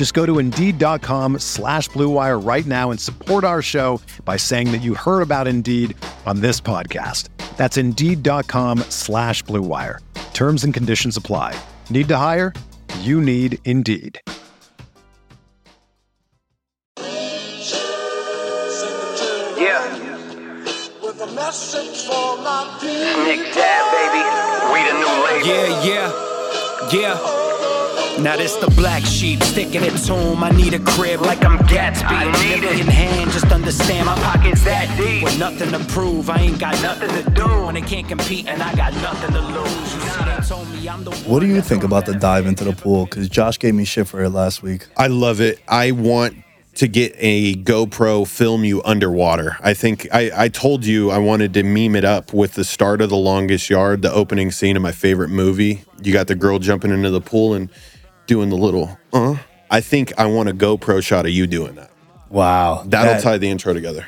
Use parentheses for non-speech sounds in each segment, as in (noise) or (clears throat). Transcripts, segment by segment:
Just go to Indeed.com slash BlueWire right now and support our show by saying that you heard about Indeed on this podcast. That's Indeed.com slash BlueWire. Terms and conditions apply. Need to hire? You need Indeed. Yeah. Nick Dais, baby. We the new label. Yeah, yeah, yeah. Now this the black sheep sticking it to him. I need a crib like I'm Gatsby. I need Nibble it. in hand, just understand my Pockets that deep. With nothing to prove, I ain't got nothing to do. When they can't compete and I got nothing to lose. You see, they told me I'm the What do you think about the dive into the pool? Because Josh gave me shit for it last week. I love it. I want to get a GoPro film you underwater. I think I, I told you I wanted to meme it up with the start of The Longest Yard, the opening scene of my favorite movie. You got the girl jumping into the pool and doing the little, uh. I think I want a GoPro shot of you doing that. Wow. That'll that, tie the intro together.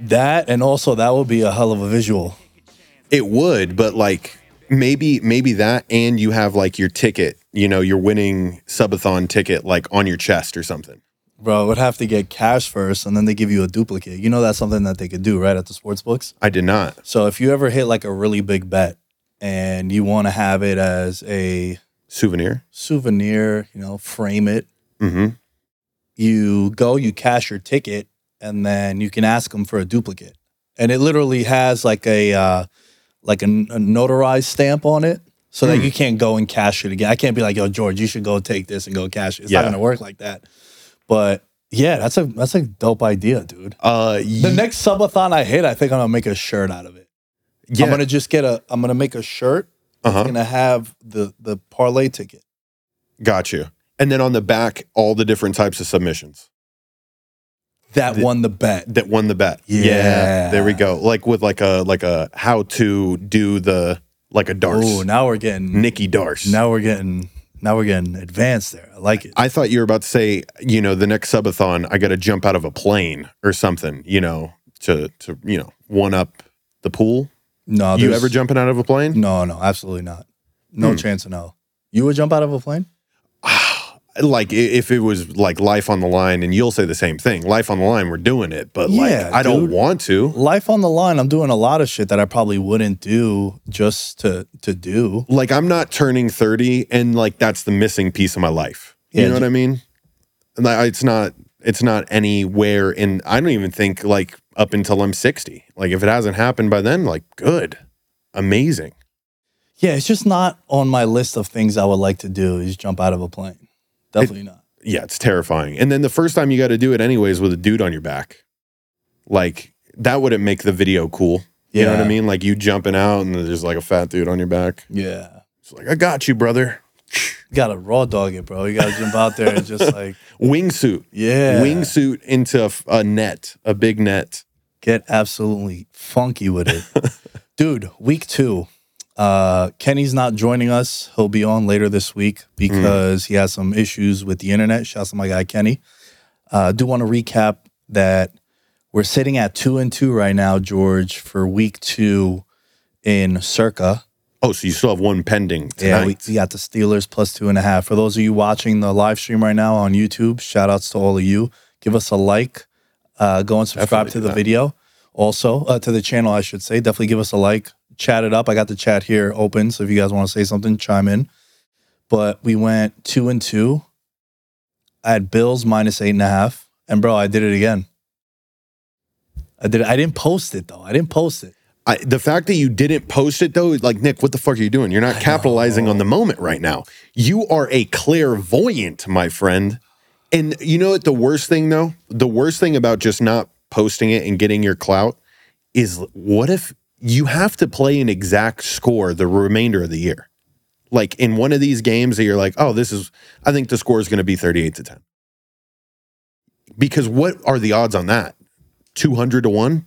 that and also that would be a hell of a visual. It would, but like maybe maybe that and you have like your ticket, you know, your winning subathon ticket like on your chest or something. Bro, it would have to get cash first and then they give you a duplicate. You know that's something that they could do, right, at the sports books? I did not. So if you ever hit like a really big bet and you want to have it as a Souvenir. souvenir, you know, frame it, Mm-hmm. you go, you cash your ticket, and then you can ask them for a duplicate. And it literally has like a uh, like a, a notarized stamp on it, so that Hmm. you can't go and cash it again. I can't be like, "Yo, George, you should go take this and go cash it." It's Yeah. not gonna work like that. But yeah, that's a that's a dope idea, dude. Uh The ye- next subathon I hit, I think I'm gonna make a shirt out of it. yeah. I'm gonna just get a. I'm gonna make a shirt. Uh-huh. It's gonna have the the parlay ticket. Got you. And then on the back, all the different types of submissions That The- won the bet. that won the bet. Yeah. there we go. Like with like a like a how to do the like a darts. Oh, now we're getting Nikki Darce. Now we're getting now we're getting advanced there. I like it. I thought you were about to say, you know, the next subathon, I got to jump out of a plane or something, you know, to to you know one up the pool. No, you there's- ever jumping out of a plane? No, no, absolutely not. No Hmm. chance of no. You would jump out of a plane? (sighs) Like i- if it was like life on the line, and you'll say the same thing. Life on the line, we're doing it, but like Yeah, I don't dude. want to. Life on the line. I'm doing a lot of shit that I probably wouldn't do just to to do. like I'm not turning 30 and like that's the missing piece of my life. You Yeah, know what I mean? And I- it's not it's not anywhere in I don't even think like up until I'm 60. Like if it hasn't happened by then, like good. Amazing. Yeah, it's just not on my list of things I would like to do. Is jump out of a plane. Definitely not. Yeah, it's terrifying. And then the first time you got to do it anyways with a dude on your back. Like that wouldn't make the video cool. You know what I mean? Like you jumping out and there's like a fat dude on your back. Yeah. It's like, I got you, brother. You gotta raw dog it, bro. You gotta jump out there and just like, (laughs) Wingsuit. yeah. Wingsuit into a net, a big net. get absolutely funky with it. (laughs) Dude, week two. Uh Kenny's not joining us. He'll be on later this week because he has some issues with the internet. Shouts to my guy Kenny. Uh do want to recap that we're sitting at two and two right now, George, for week two in circa. Oh, so you still have one pending tonight. Yeah, we, we got the Steelers plus two and a half. For those of you watching the live stream right now on YouTube, shout outs to all of you. Give us a like. Uh, go and subscribe Definitely to the that. video. Also, uh, to the channel, I should say. Definitely give us a like. Chat it up. I got the chat here open. So if you guys want to say something, chime in. But we went two and two. I had Bills minus eight and a half. And bro, I did it again. I did it. I didn't post it though. I didn't post it. I, the fact that you didn't post it though, like Nick, what the fuck are you doing? You're not capitalizing on the moment right now. You are a clairvoyant, my friend. And you know what? The worst thing though, the worst thing about just not posting it and getting your clout is what if you have to play an exact score the remainder of the year? Like in one of these games that you're like, oh, this is, I think the score is going to be 38 to 10. Because what are the odds on that? 200 to 1?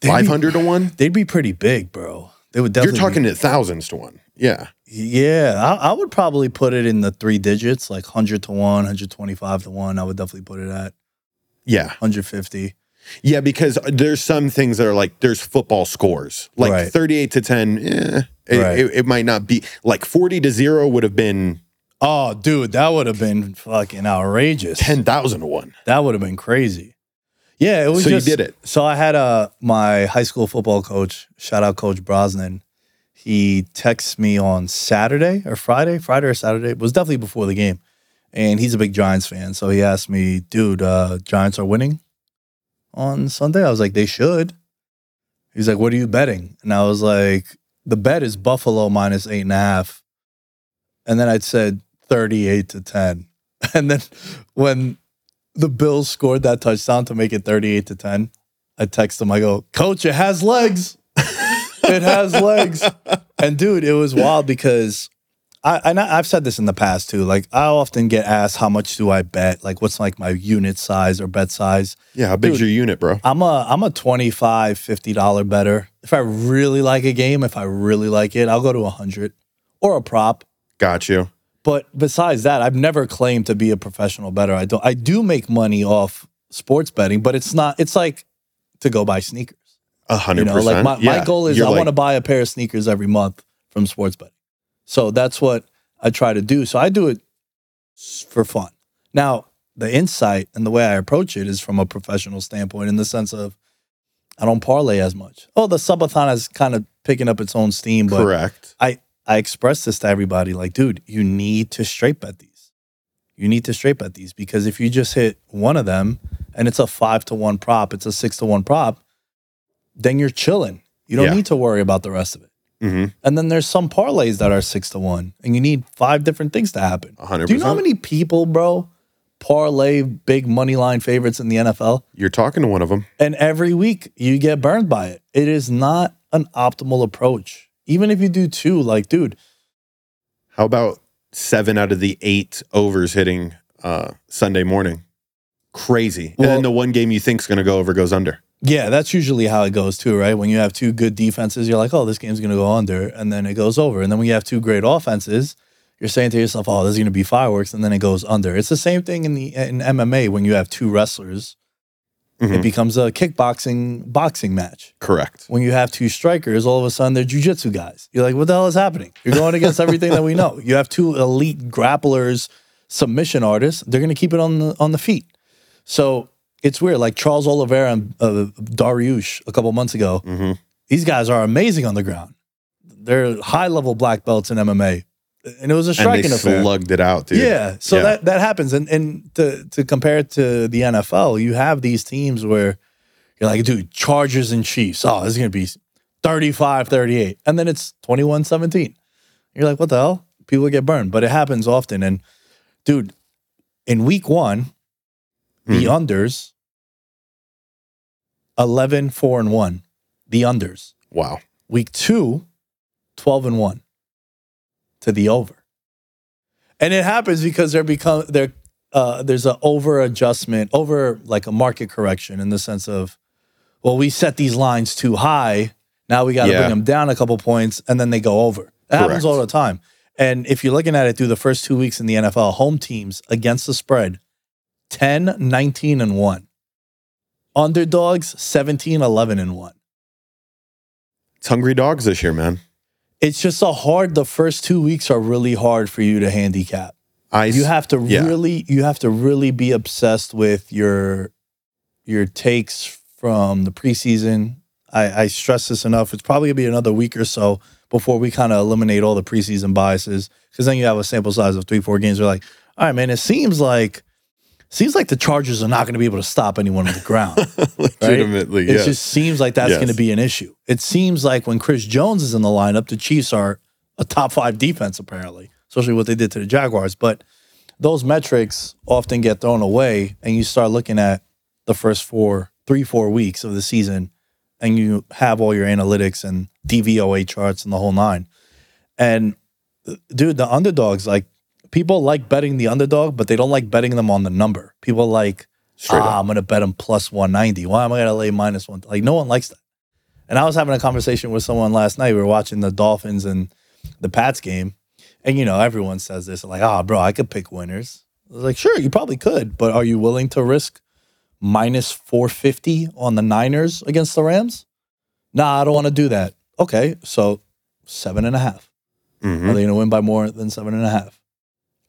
Be- 500 to 1? They'd be pretty big, bro. They would definitely. You're talking be- to thousands to 1. Yeah. yeah, I, I would probably put it in the three digits, like hundred to one, hundred twenty-five to one. I would definitely put it at Yeah. hundred fifty. Yeah, because there's some things that are like there's football scores. Like Right. 38 to 10, eh, it, Right. it, it might not be like 40 to 0 would have been Oh, dude, that would have been fucking outrageous. 10,000 to 1. That would have been crazy. Yeah, it was. So you did it. So I had a my high school football coach. Shout out Coach Brosnan. He texts me on Saturday or Friday, Friday or Saturday. It was definitely before the game, and he's a big Giants fan. So he asked me, "Dude, uh, Giants are winning on Sunday." I was like, "They should." He's like, "What are you betting?" And I was like, "The bet is Buffalo minus eight and a half." And then I'd said thirty-eight to ten. (laughs) And then when the Bills scored that touchdown to make it 38 to 10. I text him, I go, Coach, it has legs. (laughs) it has legs. And dude, it was wild because I, and I, I've said this in the past too. Like, I often get asked, how much do I bet? Like, what's like my unit size or bet size? Yeah, how big's Dude. your unit, bro? I'm a I'm a 25 50 dollar better. If I really like a game, if I really like it, I'll go to 100 or a prop. Got you. But besides that, I've never claimed to be a professional bettor. I don't. I do make money off sports betting, but it's not. It's like to go buy sneakers. A hundred percent. like my, Yeah. my goal is You're I like- want to buy a pair of sneakers every month from sports betting. So that's what I try to do. So I do it for fun. Now, the insight and the way I approach it is from a professional standpoint in the sense of I don't parlay as much. Oh, the subathon is kind of picking up its own steam, but correct. I I express this to everybody like, dude, you need to straight bet these. You need to straight bet these because if you just hit one of them and it's a five to one prop, it's a six to one prop, then you're chilling. You don't Yeah. need to worry about the rest of it. hmm And then there's some parlays that are six to one, and you need five different things to happen. A hundred Do you know how many people, bro, parlay big money line favorites in the NFL? You're talking to one of them. And every week you get burned by it. It is not an optimal approach. Even if you do two, like, dude, How about seven out of the eight overs hitting uh, Sunday morning? Crazy. and then the one game you think's going to go over goes under. Yeah, that's usually how it goes too, right? When you have two good defenses, you're like, oh, this game's going to go under, and then it goes over. And then when you have two great offenses, you're saying to yourself, oh, this is going to be fireworks, and then it goes under. It's the same thing in the in MMA when you have two wrestlers, it Mhm. becomes a kickboxing boxing match. Correct. When you have two strikers, all of a sudden they're jujitsu guys. You're like, what the hell is happening? You're going against (laughs) everything that we know. You have two elite grapplers, submission artists. They're going to keep it on the on the feet. So it's weird. Like Charles Oliveira and uh, Dariush a couple months ago. hmm These guys are amazing on the ground. They're high level black belts in MMA, and it was a striking And they affair. slugged it out, dude. Yeah, so Yeah. that that happens, and and to to compare it to the NFL, you have these teams where you're like, dude, Chargers and Chiefs. Oh, this is gonna be 35-38. and then it's 21-17. You're like, what the hell? People get burned, but it happens often. And dude, in week one, the Hmm. unders 11 4 and 1 the unders Wow. week two 12 and 1 to the over. And it happens because there become there uh, there's an over adjustment over like a market correction in the sense of well we set these lines too high. Now we got to Yeah. bring them down a couple points and then they go over. It happens all the time. And if you're looking at it through the first two weeks in the nfl home teams against the spread 10 19 and 1 underdogs 17 11 and 1 It's hungry dogs this year, man. It's just a hard. The first two weeks are really hard for you to handicap. I you have to yeah. really you have to really be obsessed with your your takes from the preseason. I i stress this enough. It's probably gonna be another week or so before we kind of eliminate all the preseason biases because then you have a sample size of three four games. You're like all right man it seems like seems like the Chargers are not going to be able to stop anyone on the ground. (laughs) right? Legitimately, It yes. just seems like that's Yes. going to be an issue. It seems like when Chris Jones is in the lineup, the Chiefs are a top five defense, apparently, especially what they did to the Jaguars. But those metrics often get thrown away, and you start looking at the first four, three, four weeks of the season, and you have all your analytics and DVOA charts and the whole nine. And uh, dude, the underdogs, like people like betting the underdog, but they don't like betting them on the number. People like, Straight ah, I'm gonna bet them plus 190. Why am I gonna lay minus one? Like no one likes that. And I was having a conversation with someone last night. We were watching the Dolphins and the Pats game. And you know, everyone says this, like, ah, bro, I could pick winners. I was like, sure, you probably could, but are you willing to risk minus 450 on the Niners against the Rams? Nah, I don't want to do that. Okay, so seven and a half. Mhm. Are they going to win by more than seven and a half?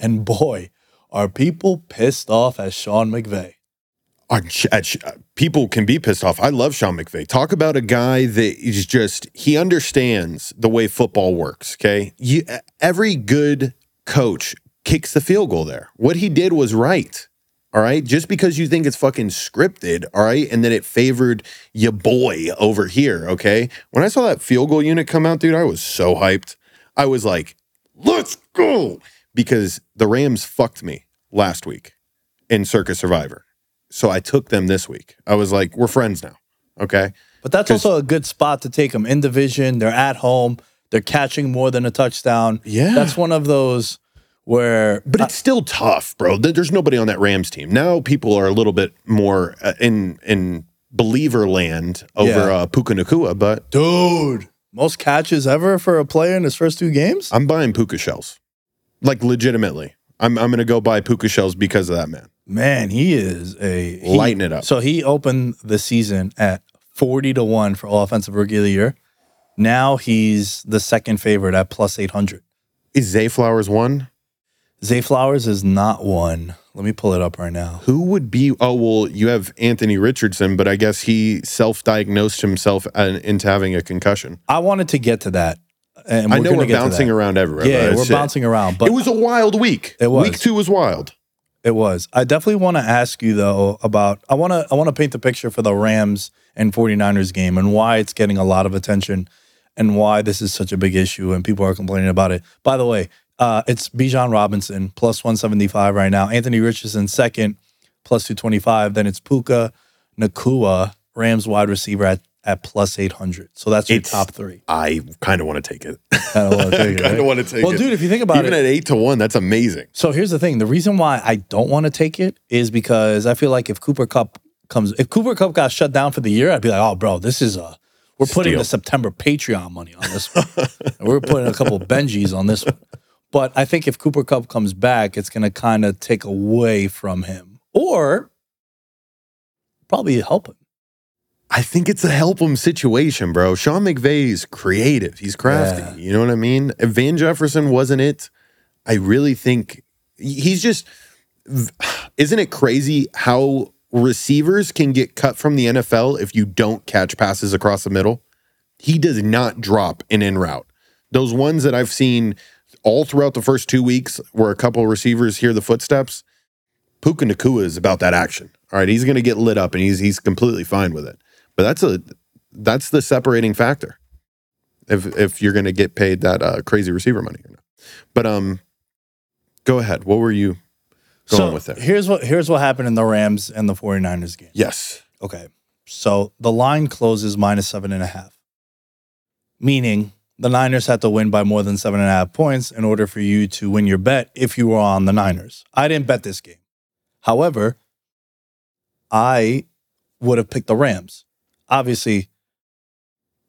And boy, are people pissed off at Sean McVay. People can be pissed off. I love Sean McVay. Talk about a guy that is just he understands the way football works. Okay, you, every good coach kicks the field goal there. What he did was right. All right, just because you think it's fucking scripted, all right, and then it favored your boy over here. Okay, when I saw that field goal unit come out, dude, I was so hyped. I was like, "Let's go!" Because the Rams fucked me last week in Circa Survivor. So I took them this week. I was like, we're friends now. Okay. But that's also a good spot to take them in division. They're at home. They're catching more than a touchdown. Yeah. That's one of those where But it's still tough, bro. There's nobody on that Rams team. Now people are a little bit more uh, in in believer land over Yeah. uh, Puka Nacua, but dude, most catches ever for a player in his first two games. I'm buying Puka shells. Like legitimately. I'm I'm gonna go buy Puka shells because of that man. Man, he is a he- Lighten it up. So he opened the season at forty to one for all offensive rookie of the year. Now he's the second favorite at plus eight hundred. Is Zay Flowers one? Zay Flowers is not one. Let me pull it up right now. Who would be? Oh well, you have Anthony Richardson, but I guess he self-diagnosed himself uh, into having a concussion. I wanted to get to that. And I know we're bouncing around everywhere. Yeah, we're it. bouncing around. But it was a wild week. It was. Week two was wild. It was. I definitely want to ask you though about I want to I want to paint the picture for the Rams and 49ers game and why it's getting a lot of attention and why this is such a big issue and people are complaining about it. By the way, uh, it's Bijan Robinson plus 175 right now. Anthony Richardson second plus 225. Then it's Puka Nacua, Rams wide receiver at at plus 800. So that's your It's- top three. I kind of want to take it. (laughs) I want to take it. kind right? of want to take Well, it. Well, dude, if you think about even it, Even at eight to one, that's amazing. So here's the thing: the reason why I don't want to take it is because I feel like if Cooper Kupp comes, if Cooper Kupp got shut down for the year, I'd be like, oh, bro, this is a we're putting Steal. the September Patreon money on this one. (laughs) We're putting a couple Benjis on this one. But I think if Cooper Kupp comes back, it's going to kind of take away from him, or probably help him. I think it's a help him situation, bro. Sean McVay's creative. He's crafty. Yeah. You know what I mean? If Van Jefferson wasn't it, I really think he's just. Isn't it crazy how receivers can get cut from the NFL if you don't catch passes across the middle? He does not drop an in route. Those ones that I've seen all throughout the first two weeks, where a couple of receivers hear the footsteps, Puka Nacua is about that action. All right, he's going to get lit up, and he's he's completely fine with it. But that's a that's the separating factor. If if you're going to get paid that uh, crazy receiver money or not. But um, go ahead. What were you going so with there? here's what here's what happened in the Rams and the 49ers game. Yes. Okay. So the line closes minus seven and a half, meaning the Niners had to win by more than seven and a half points in order for you to win your bet if you were on the Niners. I didn't bet this game. However, I would have picked the Rams. Obviously,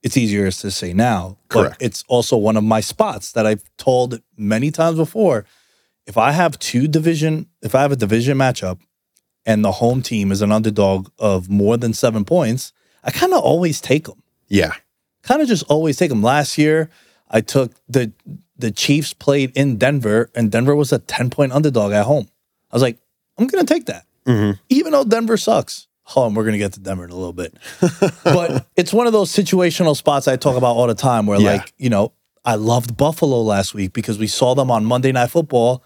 it's easier to say now, Correct. but it's also one of my spots that I've told many times before. If I have two division, if I have a division matchup and the home team is an underdog of more than seven points, I kind of always take them. Yeah. Kind of just always take them. Last year, I took the the Chiefs played in Denver, and Denver was a ten point underdog at home. I was like, I'm gonna take that, Mhm. even though Denver sucks. Oh, and we're gonna get to Denver in a little bit, (laughs) but it's one of those situational spots I talk about all the time, where Yeah. like you know, I loved Buffalo last week because we saw them on Monday Night Football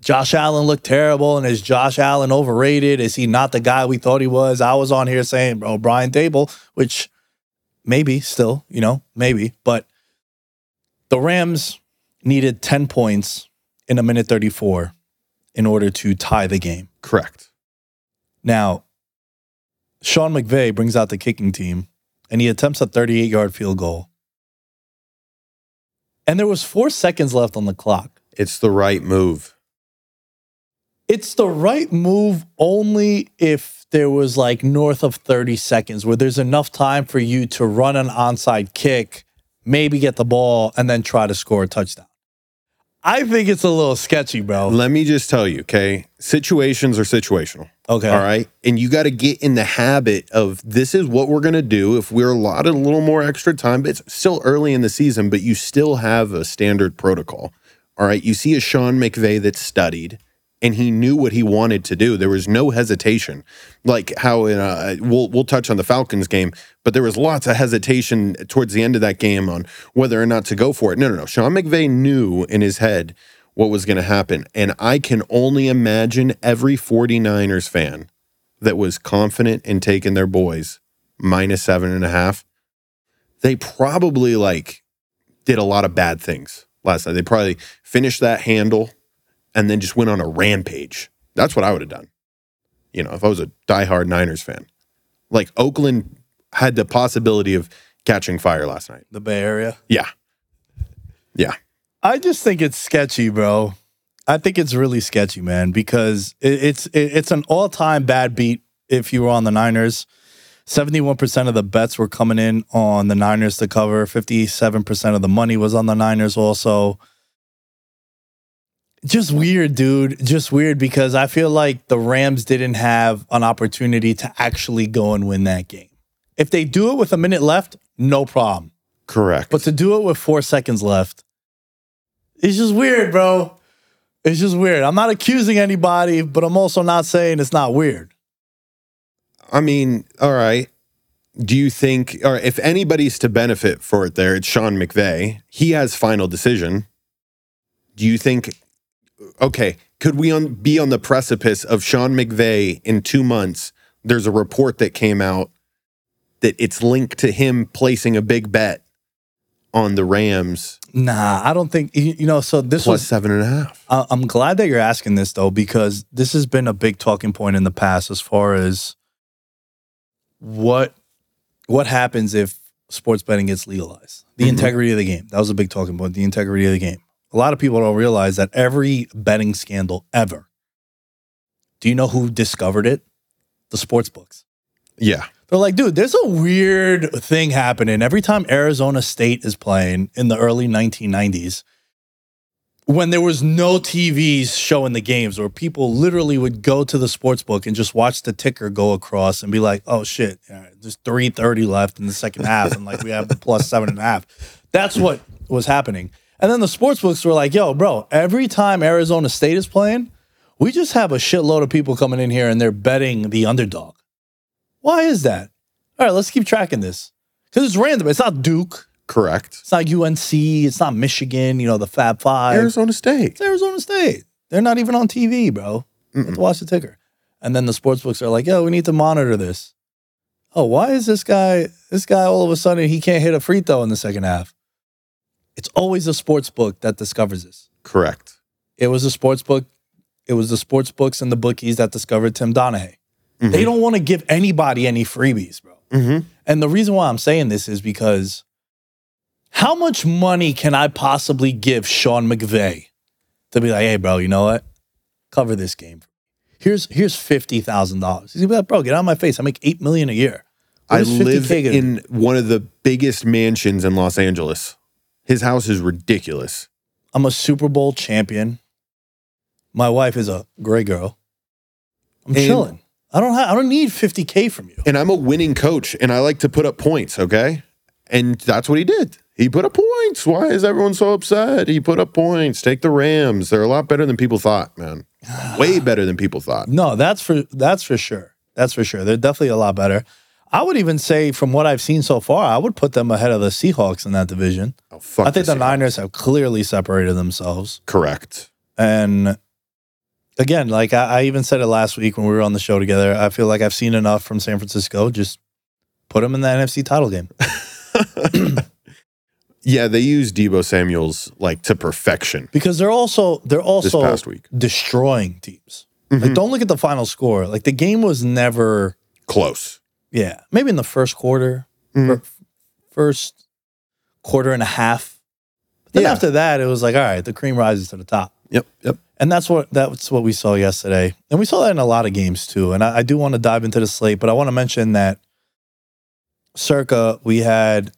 Josh Allen looked terrible, and is Josh Allen overrated? Is he not the guy we thought he was? I was on here saying, bro, Brian Daboll, which maybe still, you know, maybe, but the Rams needed 10 points in a minute 34 in order to tie the game. Correct. Now, Sean McVay brings out the kicking team and he attempts a 38 yard field goal. And there was four seconds left on the clock. It's the right move. It's the right move only if there was like north of 30 seconds where there's enough time for you to run an onside kick, maybe get the ball, and then try to score a touchdown. I think it's a little sketchy, bro. Let me just tell you, okay? Situations are situational. Okay. All right. And you got to get in the habit of this is what we're going to do. If we're allotted a little more extra time, but it's still early in the season, but you still have a standard protocol. All right. You see a Sean McVay that's studied and he knew what he wanted to do. There was no hesitation. Like how in a, we'll we'll touch on the Falcons game, but there was lots of hesitation towards the end of that game on whether or not to go for it. No, no, no. Sean McVay knew in his head what was going to happen. And I can only imagine every 49ers fan that was confident in taking their boys minus seven and a half. They probably like did a lot of bad things last night. They probably finished that handle and then just went on a rampage. That's what I would have done. You know, if I was a diehard Niners fan. Like Oakland had the possibility of catching fire last night. The Bay Area. Yeah. Yeah. I just think it's sketchy, bro. I think it's really sketchy, man, because it, it's it, it's an all time bad beat. If you were on the Niners, seventy one percent of the bets were coming in on the Niners to cover. Fifty seven percent of the money was on the Niners. Also, just weird, dude. Just weird because I feel like the Rams didn't have an opportunity to actually go and win that game. If they do it with a minute left, no problem. Correct. But to do it with four seconds left, it's just weird, bro. It's just weird. I'm not accusing anybody, but I'm also not saying it's not weird. I mean, all right. Do you think, or if anybody's to benefit for it there, it's Sean McVay. He has final decision. Do you think, okay, could we on, be on the precipice of Sean McVay in two months? There's a report that came out that it's linked to him placing a big bet on the Rams Nah, I don't think you you know. So this plus was. seven and a half. I- I'm glad that you're asking this though, because this has been a big talking point in the past as far as what what happens if sports betting gets legalized. The Mhm. integrity of the game. That was a big talking point. The integrity of the game. A lot of people don't realize that every betting scandal ever. Do you know who discovered it? The sports books. Yeah. They're like, dude, there's a weird thing happening every time Arizona State is playing in the early 1990s when there was no TVs showing the games, or people literally would go to the sports book and just watch the ticker go across and be like, oh shit, right, there's 330 left in the second half, and like we have plus seven and a half. That's what was happening. And then the sports books were like, yo, bro, every time Arizona State is playing, we just have a shitload of people coming in here and they're betting the underdog. Why is that? All right, let's keep tracking this. Because it's random. It's not Duke. Correct. It's not UNC. It's not Michigan, you know, the Fab Five. Arizona State. It's Arizona State. They're not even on TV, bro. Have to watch the ticker. And then the sports books are like, yo, we need to monitor this. Oh, why is this guy, this guy all of a sudden he can't hit a free throw in the second half? It's always a sports book that discovers this. Correct. It was a sports book. It was the sports books and the bookies that discovered Tim Donaghy. Mhm. They don't want to give anybody any freebies, bro. Mm-hmm. And the reason why I'm saying this is because how much money can I possibly give Sean McVay to be like, hey, bro, you know what? Cover this game. Here's here's fifty thousand dollars. He's gonna be like, bro, get out of my face. I make eight million a year. What I live 50K in one of the biggest mansions in Los Angeles. His house is ridiculous. I'm a Super Bowl champion. My wife is a gray girl. I'm And- chilling. I don't have, I don't need 50K from you. And I'm a winning coach and I like to put up points, okay? And that's what he did. He put up points. Why is everyone so upset? He put up points. Take the Rams. They're a lot better than people thought, man. (sighs) Way better than people thought. No, that's for that's for sure. That's for sure. They're definitely a lot better. I would even say, from what I've seen so far, I would put them ahead of the Seahawks in that division. Oh, fuck I think the Seahawks. Niners have clearly separated themselves, Correct. and again, like I, I even said it last week when we were on the show together. I feel like I've seen enough from San Francisco. Just put them in the NFC title game. (clears throat) Yeah, they use Deebo Samuels like to perfection because they're also they're also this past week. destroying teams. Mhm. Like, don't look at the final score. Like the game was never, Close. yeah, maybe in the first quarter, Mhm. fir- first quarter and a half. But then Yeah. after that, it was like, all right, the cream rises to the top, Yep. Yep. And that's what that's what we saw yesterday, and we saw that in a lot of games too. And I, I do want to dive into the slate, but I want to mention that circa we had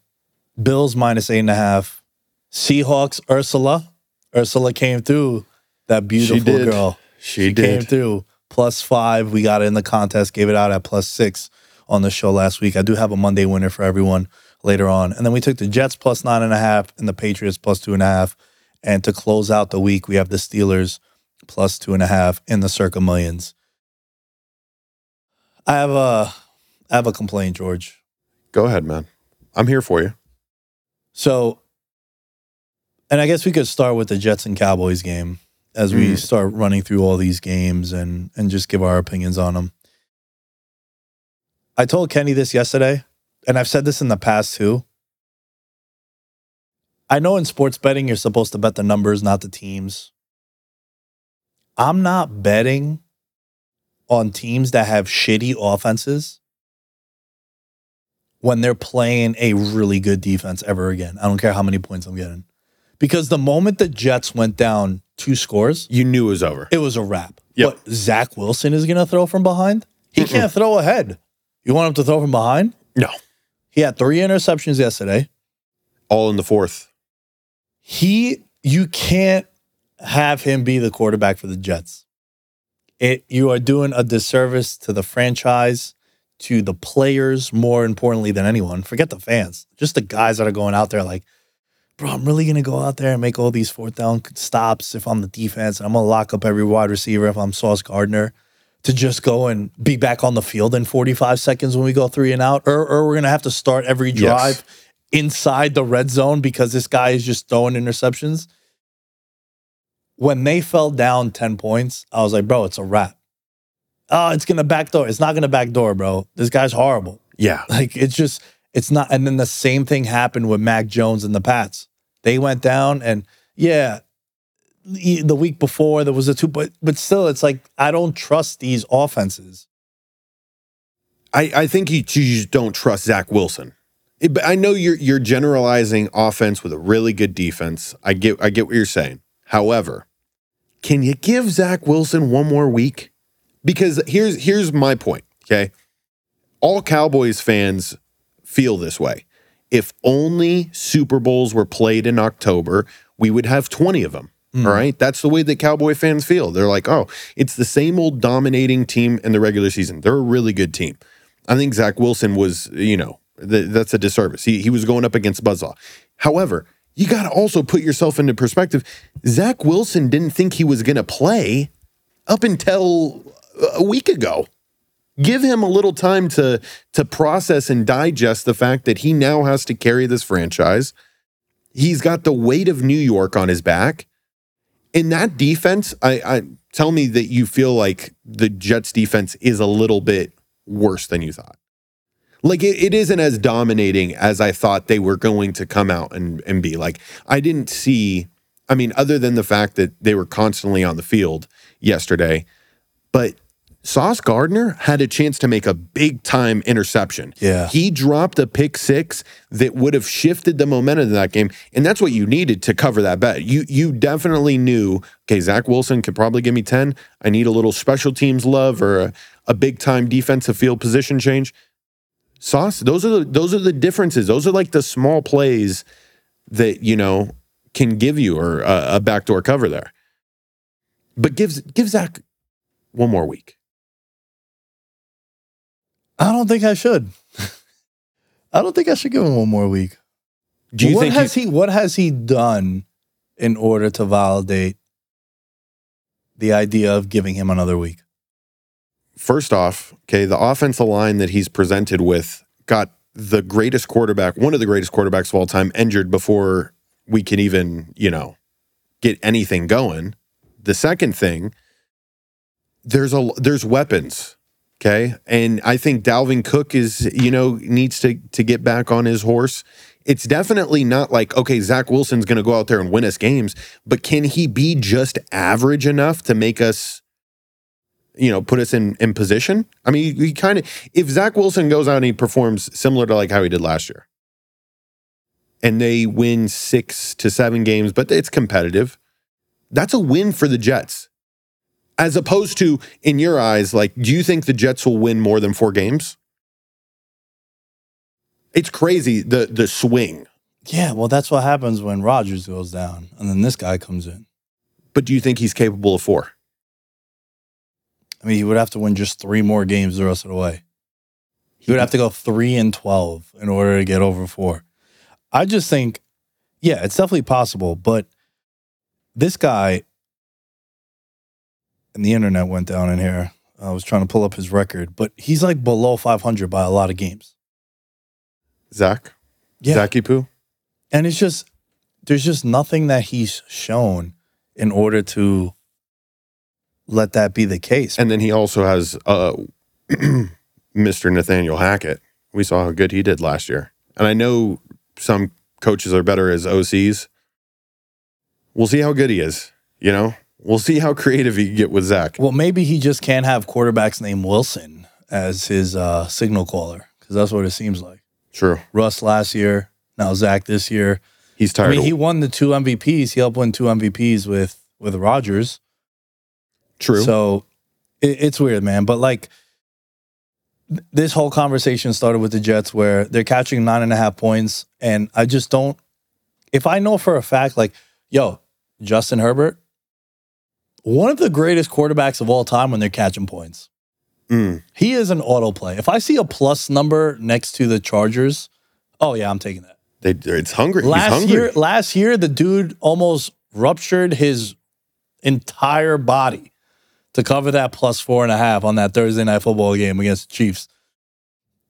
Bills minus eight and a half, Seahawks Ursula, Ursula came through that beautiful did. girl. She, came did. through plus five. We got it in the contest, gave it out at plus six on the show last week. I do have a Monday winner for everyone later on. And then we took the Jets plus nine and a half and the Patriots plus two and a half. And to close out the week, we have the Steelers plus two and a half in the circa millions. I have a I have a complaint, George. Go ahead, man. I'm here for you. So, and I guess we could start with the Jets and Cowboys game as we Mm. start running through all these games and and just give our opinions on them. I told Kenny this yesterday, and I've said this in the past too. I know in sports betting you're supposed to bet the numbers, not the teams. I'm not betting on teams that have shitty offenses when they're playing a really good defense ever again. I don't care how many points I'm getting. Because the moment the Jets went down two scores, You knew it was over. it was a wrap. Yep. But Zach Wilson is going to throw from behind? He can't throw ahead. You want him to throw from behind? No. He had three interceptions yesterday. All in the fourth. He, you can't have him be the quarterback for the Jets. It, you are doing a disservice to the franchise, to the players, more importantly than anyone. Forget the fans, just the guys that are going out there like, bro, I'm really going to go out there and make all these fourth down stops if I'm the defense, and I'm going to lock up every wide receiver if I'm Sauce Gardner to just go and be back on the field in 45 seconds when we go three and out, or, or we're going to have to start every Yes. drive inside the red zone because this guy is just throwing interceptions. When they fell down 10 points, I was like, bro, it's a wrap. Oh, it's gonna backdoor. It's not gonna backdoor, bro. This guy's horrible. Yeah. (laughs) Like it's just, it's not. And then the same thing happened with Mac Jones and the Pats. They went down, and yeah, the week before there was a two, but but still, it's like I don't trust these offenses. I, I think you, you just don't trust Zach Wilson. It- but I know you're you're generalizing offense with a really good defense. I get I get what you're saying. However, can you give Zach Wilson one more week? Because here's here's my point. Okay, all Cowboys fans feel this way. If only Super Bowls were played in October, we would have 20 of them. Hmm. All right. That's the way that Cowboy fans feel. They're like, oh, it's the same old dominating team in the regular season. They're a really good team. I think Zach Wilson was, you know, th- that's a disservice. He, he was going up against Buzzsaw. However, you got to also put yourself into perspective. Zach Wilson didn't think he was going to play up until uh, a week ago. Give him a little time to to process and digest the fact that he now has to carry this franchise. He's got the weight of New York on his back. In that defense, I, I tell me that you feel like the Jets defense is a little bit worse than you thought. Like it, it isn't as dominating as I thought they were going to come out and, and be. Like I didn't see, I mean, other than the fact that they were constantly on the field yesterday, but Sauce Gardner had a chance to make a big time interception. Yeah. He dropped a pick six that would have shifted the momentum of that game. And that's what you needed to cover that bet. You you definitely knew, okay, Zach Wilson could probably give me 10. I need a little special teams love or a, a big time defensive field position change. Sauce, those are the those are the differences. Those are like the small plays that, you know, can give you or a, a backdoor cover there. But gives give Zach one more week. I don't think I should. (laughs) I don't think I should give him one more week. Do you what think has he, he what has he done in order to validate the idea of giving him another week? First off, okay, the offensive line that he's presented with got the greatest quarterback, one of the greatest quarterbacks of all time, injured before we can even, you know, get anything going. The second thing, there's a there's weapons. Okay. And I think Dalvin Cook is, you know, needs to to get back on his horse. It's definitely not like, okay, Zach Wilson's gonna go out there and win us games, but can he be just average enough to make us, you know, put us in in position? I mean, he kind of if Zach Wilson goes out and he performs similar to like how he did last year, and they win six to seven games, but it's competitive, that's a win for the Jets as opposed to in your eyes like do you think the jets will win more than four games it's crazy the the swing Yeah, well, that's what happens when Rodgers goes down and then this guy comes in. but do you think he's capable of four I mean, he would have to win just three more games the rest of the way. He would have to go three and 12 in order to get over four. I just think, yeah, it's definitely possible, but this guy, and the internet went down in here. I was trying to pull up his record, but he's like below 500 by a lot of games. zach Yeah. zachy poo And it's just, there's just nothing that he's shown in order to let that be the case. and then he also has uh (clears throat) mr nathaniel hackett we saw how good he did last year and i know some coaches are better as ocs we'll see how good he is you know we'll see how creative he can get with zach Well, maybe he just can't have quarterbacks named Wilson as his uh, signal caller because that's what it seems like. true Russ last year, now Zach this year. he's I tired mean, he won the two MVPs. He helped win two MVPs with with Rodgers. True So it, it's weird, man. But like th- this whole conversation started with the Jets where they're catching nine and a half points, and I just don't. If I know for a fact, like, yo, Justin Herbert, one of the greatest quarterbacks of all time when they're catching points. Mm. He is an auto play. If I see a plus number next to the Chargers, oh yeah, I'm taking that. They, it's hungry. Last hungry. year, last year, the dude almost ruptured his entire body to cover that plus four and a half on that Thursday night football game against the Chiefs.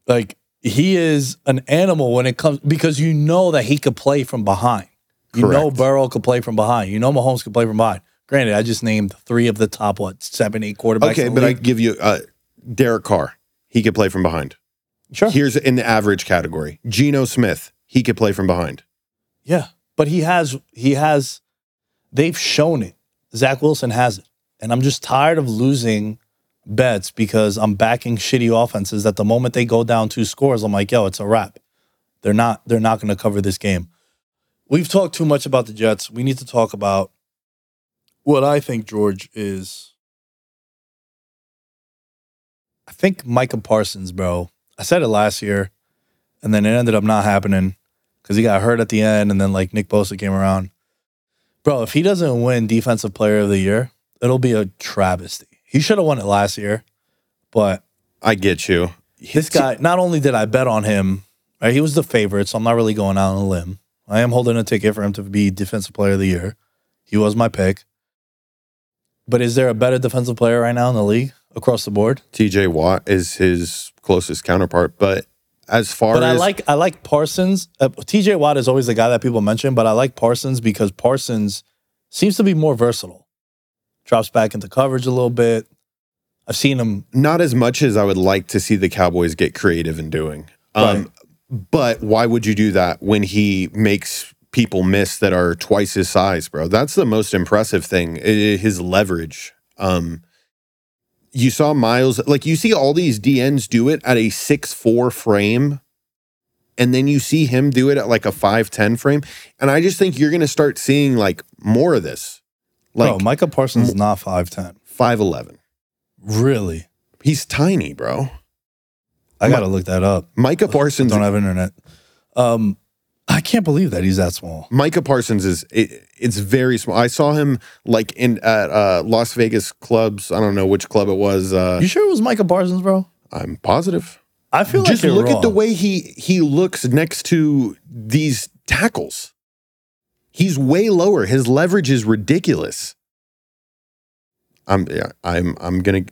Like he is an animal when it comes because you know that he could play from behind. You know Burrow could play from behind. You know Mahomes could play from behind. Granted, I just named three of the top what seven, eight quarterbacks. okay, but I give you uh, Derek Carr. He could play from behind. sure, Here's in the average category. Geno Smith. He could play from behind. Yeah, but he has he has they've shown it. Zach Wilson has it, and I'm just tired of losing bets because I'm backing shitty offenses. That the moment they go down two scores, I'm like, yo, it's a wrap. They're not they're not going to cover this game. We've talked too much about the Jets. We need to talk about what I think George is. I think Micah Parsons, bro. I said it last year, and then it ended up not happening because he got hurt at the end, and then like Nick Bosa came around. Bro, if he doesn't win Defensive Player of the Year, it'll be a travesty. He should have won it last year, but I get you. this guy. Not only did I bet on him, right? He was the favorite, so I'm not really going out on a limb. I am holding a ticket for him to be Defensive Player of the Year. He was my pick. But is there a better defensive player right now in the league across the board? TJ Watt is his closest counterpart, but as far But I as like I like Parsons. Uh, TJ Watt is always the guy that people mention, but I like Parsons because Parsons seems to be more versatile. Drops back into coverage a little bit. I've seen him. not as much as I would like to see the Cowboys get creative in doing. Um, But why would you do that when he makes people miss that are twice his size, bro? That's the most impressive thing. His leverage. Um, you saw Miles, like you see all these DNs do it at a six four frame, and then you see him do it at like a five ten frame, and I just think you're gonna start seeing like more of this, like Bro, Micah Parsons is not five ten. five eleven. Really? He's tiny, bro. I gotta look that up. Micah Parsons Don't have internet. Um, I can't believe that he's that small. Micah Parsons is it, it's very small. I saw him like in at uh, Las Vegas clubs. I don't know which club it was. Uh, You sure it was Micah Parsons, bro? I'm positive. I feel Just like you're look at the way he he looks next to these tackles. He's way lower. His leverage is ridiculous. I'm yeah, I'm I'm gonna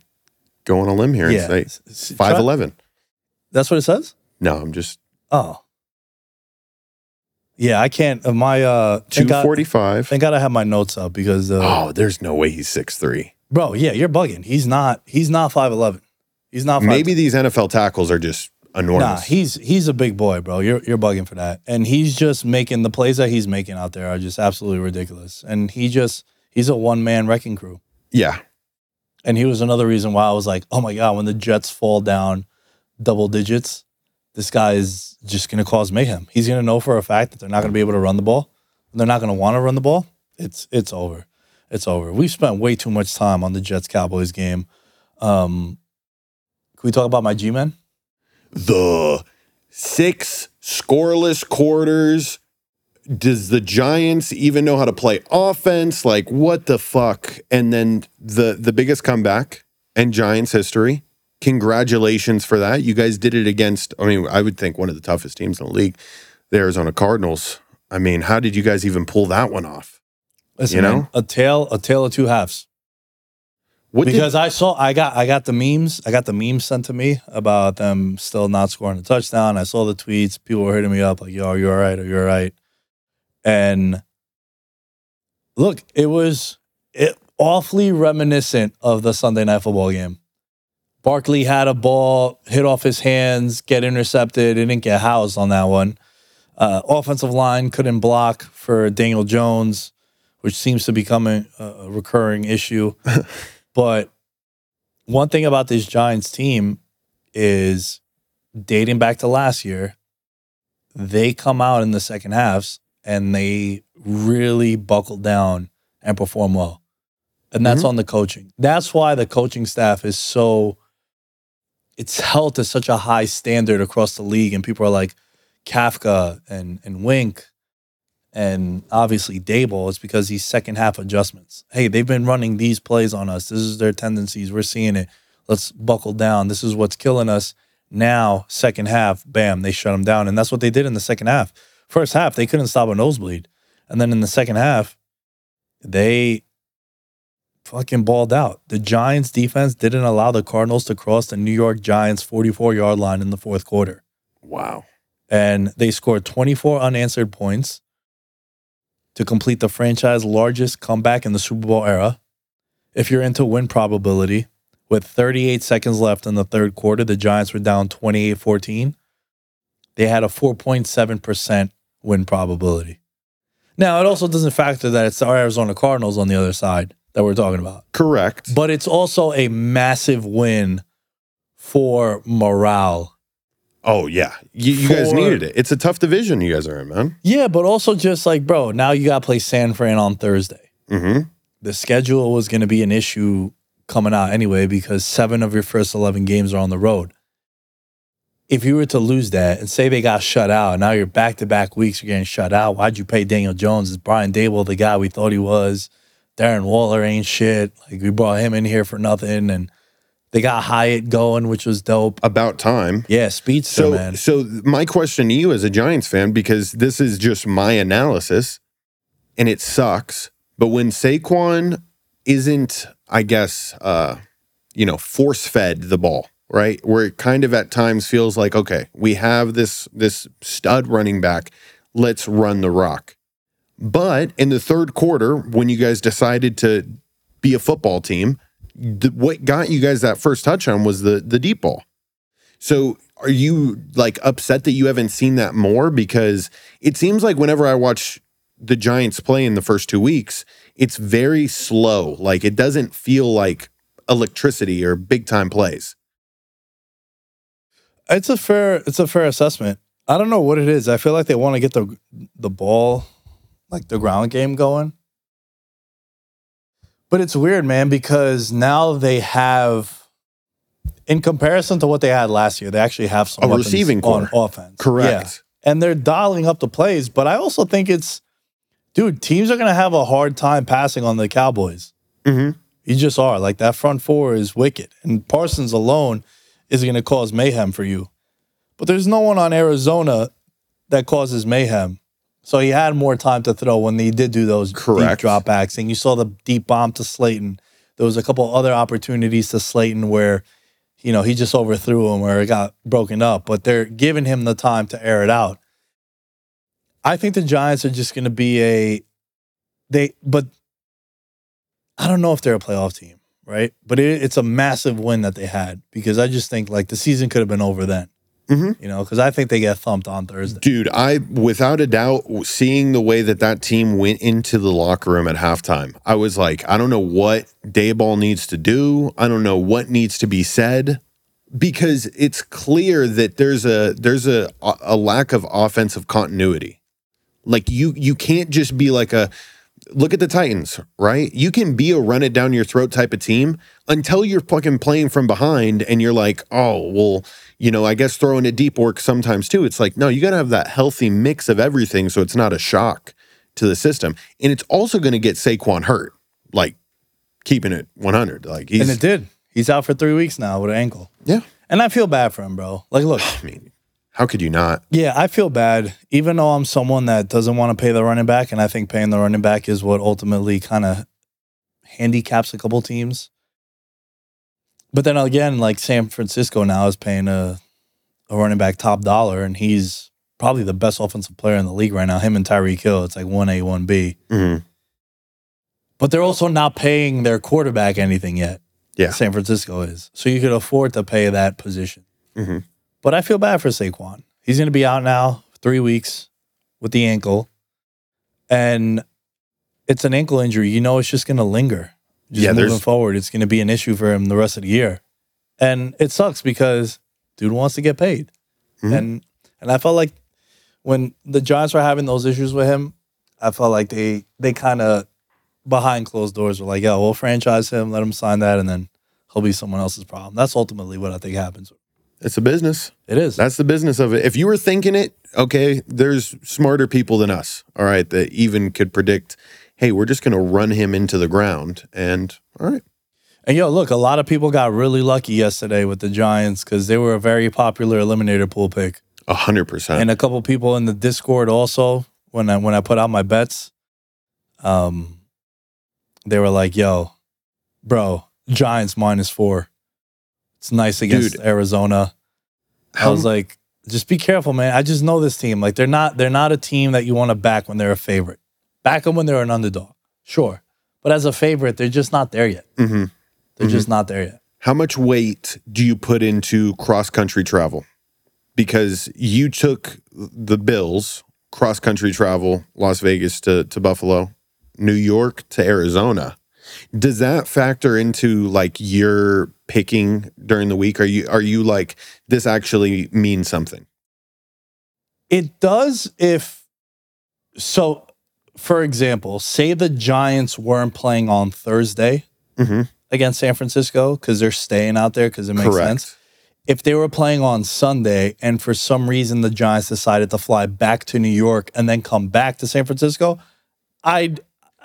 go on a limb here Yeah, and say five eleven. That's what it says. No, I'm just Oh, yeah. I can't. uh, My uh, two forty five. thank God I have my notes up because uh, Oh, there's no way he's six three. Bro, yeah, you're bugging. He's not. He's not five eleven. He's not. 5'10". Maybe these NFL tackles are just enormous. Nah, he's he's a big boy, bro. You're you're bugging for that. And he's just making the plays that he's making out there are just absolutely ridiculous. And he just he's a one man wrecking crew. yeah. And he was another reason why I was like, oh my god, when the Jets fall down double digits, this guy is just going to cause mayhem. He's going to know for a fact that they're not going to be able to run the ball. And they're not going to want to run the ball. It's it's over. It's over. We've spent way too much time on the Jets Cowboys game. Um, can we talk about my G men? The six scoreless quarters. Does the Giants even know how to play offense? Like what the fuck? And then the the biggest comeback in Giants history. Congratulations for that. You guys did it against I mean, I would think one of the toughest teams in the league, the Arizona Cardinals. I mean, how did you guys even pull that one off? Listen, You know? man, a tale, a tale of two halves. What because did, I saw I got I got the memes I got the memes sent to me about them still not scoring a touchdown. I saw the tweets. People were hitting me up like, "Yo, are you all right? Are you all right?" And look, it was it awfully reminiscent of the Sunday night football game. Barkley had a ball hit off his hands, get intercepted, and didn't get housed on that one. Uh, offensive line couldn't block for Daniel Jones, which seems to become a, a recurring issue. (laughs) but one thing about this Giants team is dating back to last year, they come out in the second halves and they really buckle down and perform well. And that's mm-hmm. on the coaching. That's why the coaching staff is so it's held to such a high standard across the league. And people are like Kafka and and Wink and obviously Daboll is because these second half adjustments. Hey, they've been running these plays on us. This is their tendencies. We're seeing it. Let's buckle down. This is what's killing us. Now, second half, bam, they shut them down. And that's what they did in the second half. First half, they couldn't stop a nosebleed. And then in the second half, they fucking balled out. The Giants defense didn't allow the Cardinals to cross the New York Giants 44 yard line in the fourth quarter. wow. And they scored 24 unanswered points to complete the franchise largest comeback in the Super Bowl era. If you're into win probability, with 38 seconds left in the third quarter, the Giants were down 28 14. They had a 4.7% win probability. Now, it also doesn't factor that it's the Arizona Cardinals on the other side that we're talking about, Correct. but it's also a massive win for morale. Oh yeah, you, you guys needed it. It's a tough division you guys are in, man. Yeah, but also just like, bro, now you got to play San Fran on Thursday. Mm-hmm. the schedule was going to be an issue coming out anyway because seven of your first 11 games are on the road. If you were to lose that and say they got shut out, now you're back to back weeks, you're getting shut out. Why'd you pay Daniel Jones? Is Brian Daboll the guy we thought he was? Darren Waller ain't shit. Like we brought him in here for nothing. And they got Hyatt going, which was dope. About time. Yeah, speedster, So, man. so my question to you as a Giants fan, because this is just my analysis, and it sucks. But when Saquon isn't, I guess, uh, you know, force fed the ball, right? Where it kind of at times feels like, okay, we have this this stud running back, let's run the rock. But in the third quarter, when you guys decided to be a football team, what got you guys that first touchdown was the the deep ball. So are you like upset that you haven't seen that more? Because it seems like whenever I watch the Giants play in the first two weeks, it's very slow. Like it doesn't feel like electricity or big time plays. It's a fair it's a fair assessment. I don't know what it is. I feel like they want to get the the ball like the ground game going. But it's weird, man, because now they have in comparison to what they had last year, they actually have some A receiving on core. offense. Correct. Yeah. And they're dialing up the plays, but I also think it's dude, teams are going to have a hard time passing on the Cowboys. Mm-hmm. You just are. Like that front four is wicked. And Parsons alone is going to cause mayhem for you. But there's no one on Arizona that causes mayhem. So he had more time to throw when he did do those Correct. deep dropbacks. And you saw the deep bomb to Slayton. There was a couple other opportunities to Slayton where, you know, he just overthrew him or it got broken up. But they're giving him the time to air it out. I think the Giants are just going to be a they, but I don't know if they're a playoff team, right? But it, it's a massive win that they had because I just think like the season could have been over then. Mhm. You know, because I think they get thumped on Thursday. Dude, I without a doubt seeing the way that that team went into the locker room at halftime, I was like, I don't know what Daboll needs to do. I don't know what needs to be said because it's clear that there's a there's a a lack of offensive continuity. Like you you can't just be like a look at the Titans, right? You can be a run it down your throat type of team until you're fucking playing from behind and you're like, oh, well, you know, I guess throwing it deep works sometimes too. It's like, no, you got to have that healthy mix of everything so it's not a shock to the system. And it's also going to get Saquon hurt, like keeping it 100. Like he's, And it did. He's out for three weeks now with an ankle. yeah. And I feel bad for him, bro. Like, look, (sighs) I mean, how could you not? yeah, I feel bad, even though I'm someone that doesn't want to pay the running back. And I think paying the running back is what ultimately kind of handicaps a couple teams. But then again, like San Francisco now is paying a, a running back top dollar, and he's probably the best offensive player in the league right now. Him and Tyreek Hill, it's like 1A, 1B. Mhm. But they're also not paying their quarterback anything yet. Yeah. San Francisco is. So you could afford to pay that position. Mhm. But I feel bad for Saquon. He's going to be out now three weeks with the ankle. And it's an ankle injury. You know, it's just going to linger. Just Yeah, moving forward, it's going to be an issue for him the rest of the year. And it sucks because dude wants to get paid. Mhm. And and I felt like when the Giants were having those issues with him, I felt like they they kind of behind closed doors were like, "Yo, we'll franchise him, let him sign that, and then he'll be someone else's problem." That's ultimately what I think happens. It's a business. It is. That's the business of it. If you were thinking it, okay, there's smarter people than us, all right, that even could predict, hey, we're just going to run him into the ground. And all right. and yo, look, a lot of people got really lucky yesterday with the Giants because they were a very popular eliminator pool pick, A hundred percent. and a couple people in the Discord also when I when I put out my bets, um, they were like, "Yo, bro, Giants minus four. It's nice against Dude. Arizona." I was like, just be careful, man. I just know this team. Like they're not they're not a team that you want to back when they're a favorite. Back them when they're an underdog, sure. But as a favorite, they're just not there yet. Mm-hmm. They're just not there yet. How much weight do you put into cross country travel? Because you took the Bills cross country travel, Las Vegas to, to Buffalo, New York to Arizona. Does that factor into like your picking during the week? Are you are you like this actually means something? It does if so. For example, say the Giants weren't playing on Thursday Mhm. against San Francisco because they're staying out there because it makes Correct. sense. If they were playing on Sunday and for some reason the Giants decided to fly back to New York and then come back to San Francisco, I'd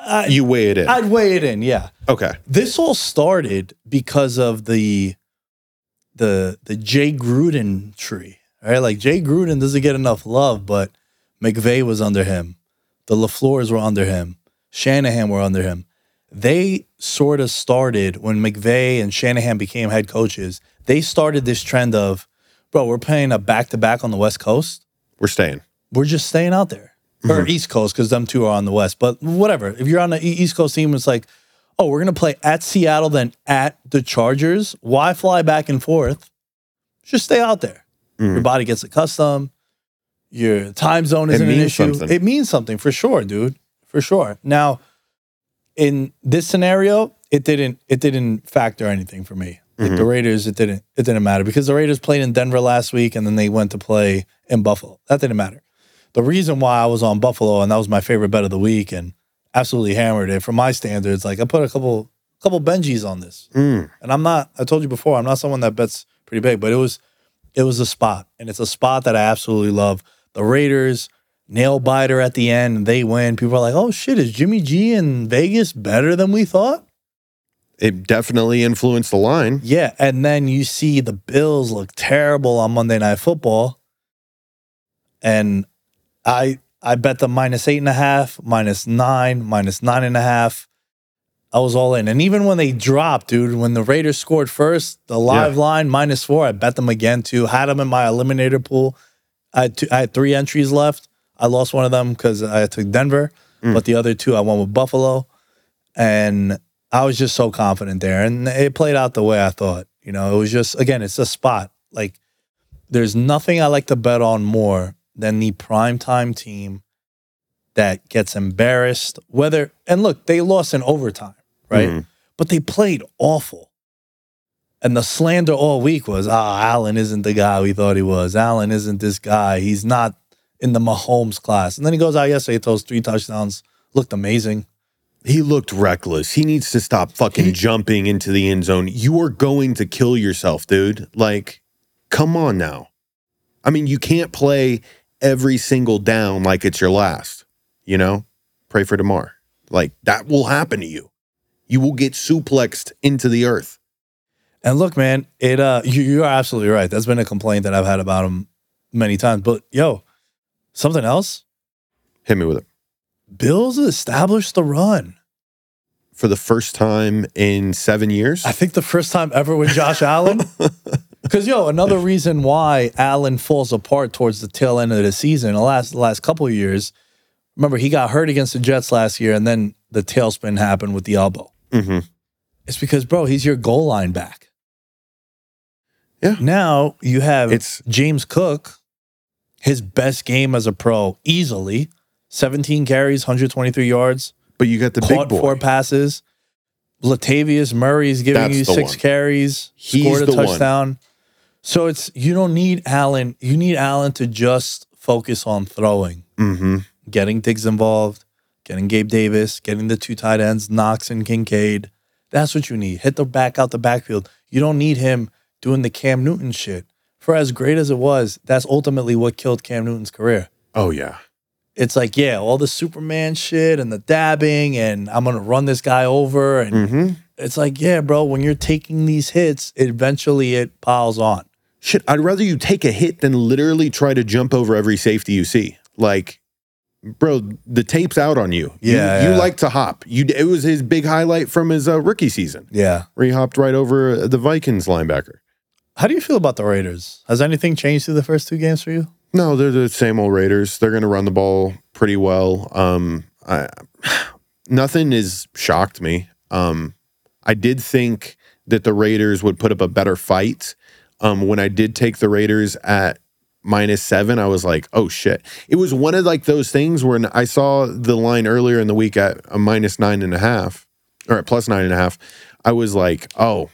I'd, You weigh it in. I'd weigh it in. Yeah, okay. this all started because of the the the Jay Gruden tree, right? Like Jay Gruden doesn't get enough love, but McVay was under him, the Lafleurs were under him, Shanahan were under him. They sort of started when McVay and Shanahan became head coaches. They started this trend of, bro, we're playing a back to back on the West Coast We're staying. we're just staying out there or East Coast because them two are on the West. But whatever, if you're on the East Coast team, it's like, oh, we're gonna play at Seattle, then at the Chargers. Why fly back and forth? Just stay out there. Mhm. Your body gets accustomed. Your time zone isn't an issue. something. It means something for sure, dude, for sure. Now, in this scenario, it didn't it didn't factor anything for me. Like the Raiders, it didn't it didn't matter because the Raiders played in Denver last week and then they went to play in Buffalo. That didn't matter. The reason why I was on Buffalo and that was my favorite bet of the week and absolutely hammered it for my standards, like I put a couple couple Benjis on this. Mm. And I'm not, I told you before, I'm not someone that bets pretty big, but it was it was a spot. And it's a spot that I absolutely love. The Raiders, nail biter at the end, they win. People are like, oh shit, is Jimmy G in Vegas better than we thought? It definitely influenced the line. Yeah. And then you see the Bills look terrible on Monday Night Football. And I I bet them minus eight and a half, minus nine, minus nine and a half. I was all in. And even when they dropped, dude, when the Raiders scored first, the live line minus four, I bet them again too. Had them in my eliminator pool. I had, two, I had three entries left. I lost one of them because I took Denver, mm. but the other two I went with Buffalo. And I was just so confident there, and it played out the way I thought. You know, it was just again, it's a spot. Like, there's nothing I like to bet on more than the primetime team that gets embarrassed. Whether and look, they lost in overtime, right? Mhm. But they played awful. And the slander all week was, ah, Allen isn't the guy we thought he was. Allen isn't this guy. He's not in the Mahomes class. And then he goes out yesterday, throws three touchdowns, looked amazing. He looked reckless. He needs to stop fucking jumping into the end zone. You are going to kill yourself, dude. Like, come on now. I mean, you can't play every single down like it's your last. You know? Pray for tomorrow. Like, that will happen to you. You will get suplexed into the earth. And look, man, it uh you, you're absolutely right. That's been a complaint that I've had about him many times. But yo, something else. Hit me with it. Bills established the run. For the first time in seven years? I think the first time ever with Josh Allen. (laughs) Because yo, another reason why Allen falls apart towards the tail end of the season, the last the last couple of years. Remember, he got hurt against the Jets last year, and then the tailspin happened with the elbow. hmm It's because, bro, he's your goal line back. Yeah. Now you have It's- James Cook, his best game as a pro, easily 17 carries, 123 yards, But you got the caught big boy. four passes. Latavius Murray's giving That's you six one. carries, He's scored a the one. So it's you don't need Allen. You need Allen to just focus on throwing, hmm getting Diggs involved, getting Gabe Davis, getting the two tight ends, Knox and Kincaid. That's what you need. Hit the back out the backfield. You don't need him doing the Cam Newton shit. For as great as it was, that's ultimately what killed Cam Newton's career. Oh, yeah. It's like, yeah, all the Superman shit and the dabbing, and I'm gonna run this guy over, and hmm it's like, yeah, bro, when you're taking these hits, eventually it piles on. Shit, I'd rather you take a hit than literally try to jump over every safety you see. Like, bro, the tape's out on you. You- Yeah, you, like to hop. You, it was his big highlight from his uh, rookie season Yeah. where he hopped right over the Vikings linebacker. How do you feel about the Raiders? Has anything changed through the first two games for you? No, they're the same old Raiders. They're going to run the ball pretty well. Um, I, (sighs) nothing has shocked me. Um, I did think that the Raiders would put up a better fight. Um, when I did take the Raiders at minus seven, I was like, oh shit. It was one of like those things where I saw the line earlier in the week at a minus nine and a half or at plus nine and a half. I was like, oh,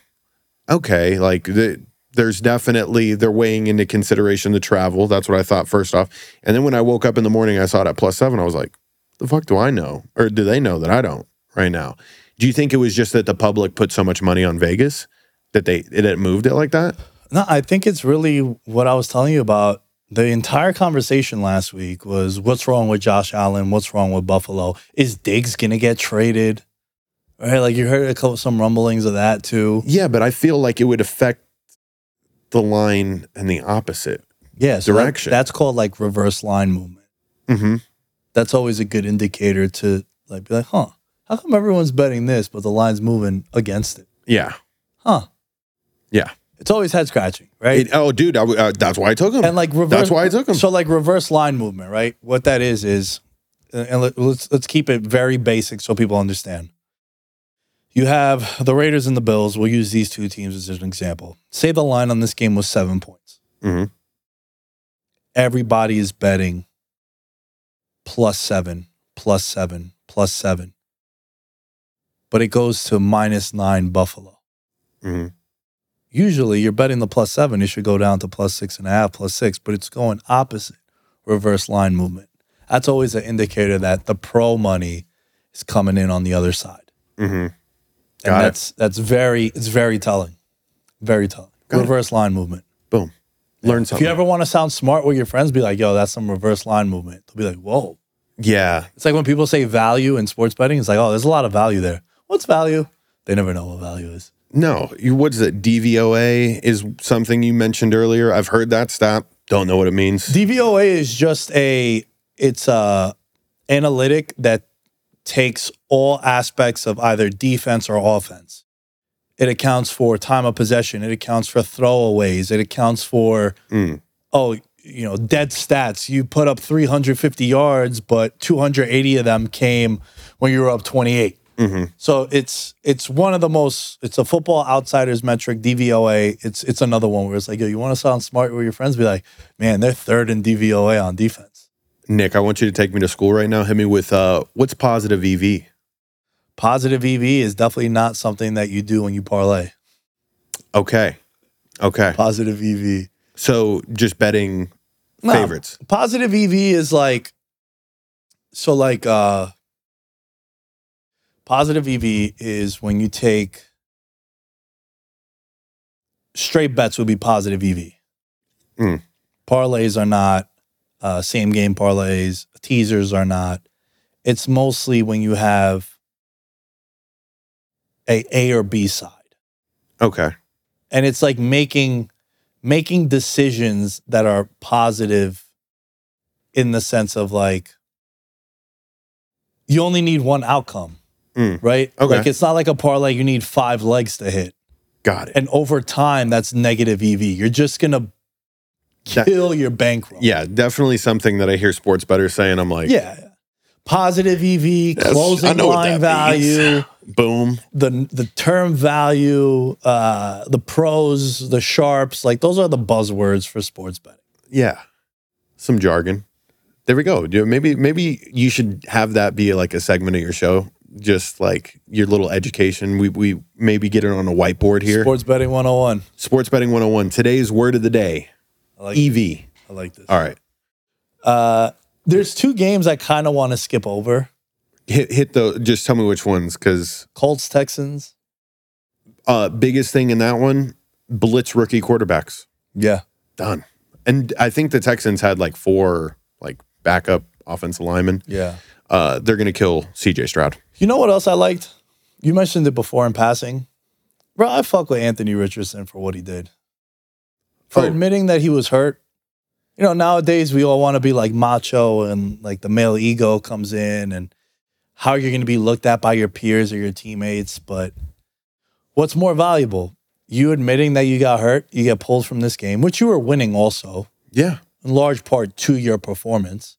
okay. Like the, there's definitely they're weighing into consideration the travel. That's what I thought first off. And then when I woke up in the morning, I saw it at plus seven. I was like, the fuck do I know? Or do they know that I don't right now? Do you think it was just that the public put so much money on Vegas that they it moved it like that? No, I think it's really what I was telling you about. The entire conversation last week was what's wrong with Josh Allen? What's wrong with Buffalo? Is Diggs gonna get traded? Right, like you heard a couple some rumblings of that too. Yeah, but I feel like it would affect the line and the opposite. Yeah, so that- Direction. that's called like reverse line movement. Mm-hmm. That's always a good indicator to like be like, huh? How come everyone's betting this, but the line's moving against it? Yeah. Huh? Yeah. It's always head scratching, right? It- oh, dude, I uh, that's why I took him. and like reverse. That's why I took him. So like reverse line movement, right? What that is is, and let, let's let's keep it very basic so people understand. You have the Raiders and the Bills. We'll use these two teams as an example. Say the line on this game was seven points. Mhm. Everybody is betting plus seven, plus seven, plus seven. But it goes to minus nine Buffalo. Mhm. Usually you're betting the plus seven, it should go down to plus six and a half, plus six, but it's going opposite reverse line movement. That's always an indicator that the pro money is coming in on the other side. Mhm. And Got it. that's that's very it's very telling. Very telling. Got it. reverse line movement. Boom. Learn something. If you ever want to sound smart with your friends, be like, yo, that's some reverse line movement. They'll be like, whoa. yeah. It's like when people say value in sports betting, it's like, oh, there's a lot of value there. What's value? They never know what value is. No, what is it? DVOA is something you mentioned earlier. I've heard that stat. Don't know what it means. DVOA is just a it's a analytic that takes all aspects of either defense or offense. It accounts for time of possession. It accounts for throwaways. It accounts for Mm. oh, you know, dead stats. You put up 350 yards, but 280 of them came when you were up 28. Mhm. So it's it's one of the most it's a football outsiders metric DVOA. It's it's another one where it's like, yo, you want to sound smart with your friends? Be like, man, they're third in DVOA on defense. Nick, I want you to take me to school right now. Hit me with uh, what's positive EV? Positive EV is definitely not something that you do when you parlay. Okay. Okay. Positive EV. So just betting No, favorites. Positive EV is like so like uh positive EV is when you take straight bets would be positive EV. Mm. Parlays are not uh same game parlays, teasers are not. It's mostly when you have a A or B side Okay. and it's like making making decisions that are positive in the sense of like you only need one outcome Mm. right Okay. like it's not like a parlay you need five legs to hit Got it. and over time that's negative ev you're just gonna That- kill your bankroll Yeah, definitely something that I hear sports bettors saying. I'm like, yeah positive ev closing line that means. value (laughs) boom. the the term value uh the pros the sharps like those are the buzzwords for sports betting Yeah. Some jargon. There we go. Maybe maybe you should have that be like a segment of your show. Just like your little education. We we maybe get it on a whiteboard here. Sports betting 101. Sports betting 101. Today's word of the day. I like EV. I like this. All right. Uh there's two games I kind of want to skip over. Hit hit the just tell me which ones cuz Colts Texans. uh biggest thing in that one, blitz rookie quarterbacks. Yeah. Done. And I think the Texans had like four like backup offensive linemen. Yeah. Uh they're going to kill CJ Stroud. You know what else I liked? You mentioned it before in passing. Bro, I fuck with Anthony Richardson for what he did. For Oh. admitting that he was hurt. You know, nowadays we all want to be like macho and like the male ego comes in and how you're going to be looked at by your peers or your teammates. But what's more valuable? You admitting that you got hurt, you get pulled from this game, which you were winning also. Yeah. in large part to your performance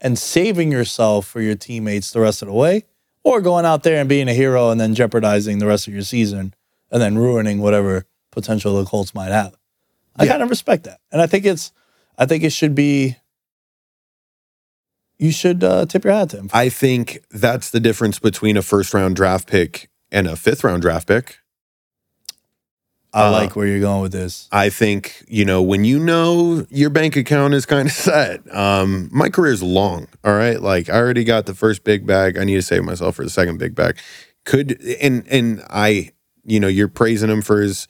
and saving yourself for your teammates the rest of the way, or going out there and being a hero and then jeopardizing the rest of your season and then ruining whatever potential the Colts might have. I Yeah. kind of respect that. And I think it's, I think it should be, you should uh, tip your hat to him. I think that's the difference between a first round draft pick and a fifth round draft pick. I uh, like where you're going with this. I think, you know, when you know your bank account is kind of (laughs) set, um, my career's long. All right. Like I already got the first big bag. I need to save myself for the second big bag. Could and and I, you know, you're praising him for his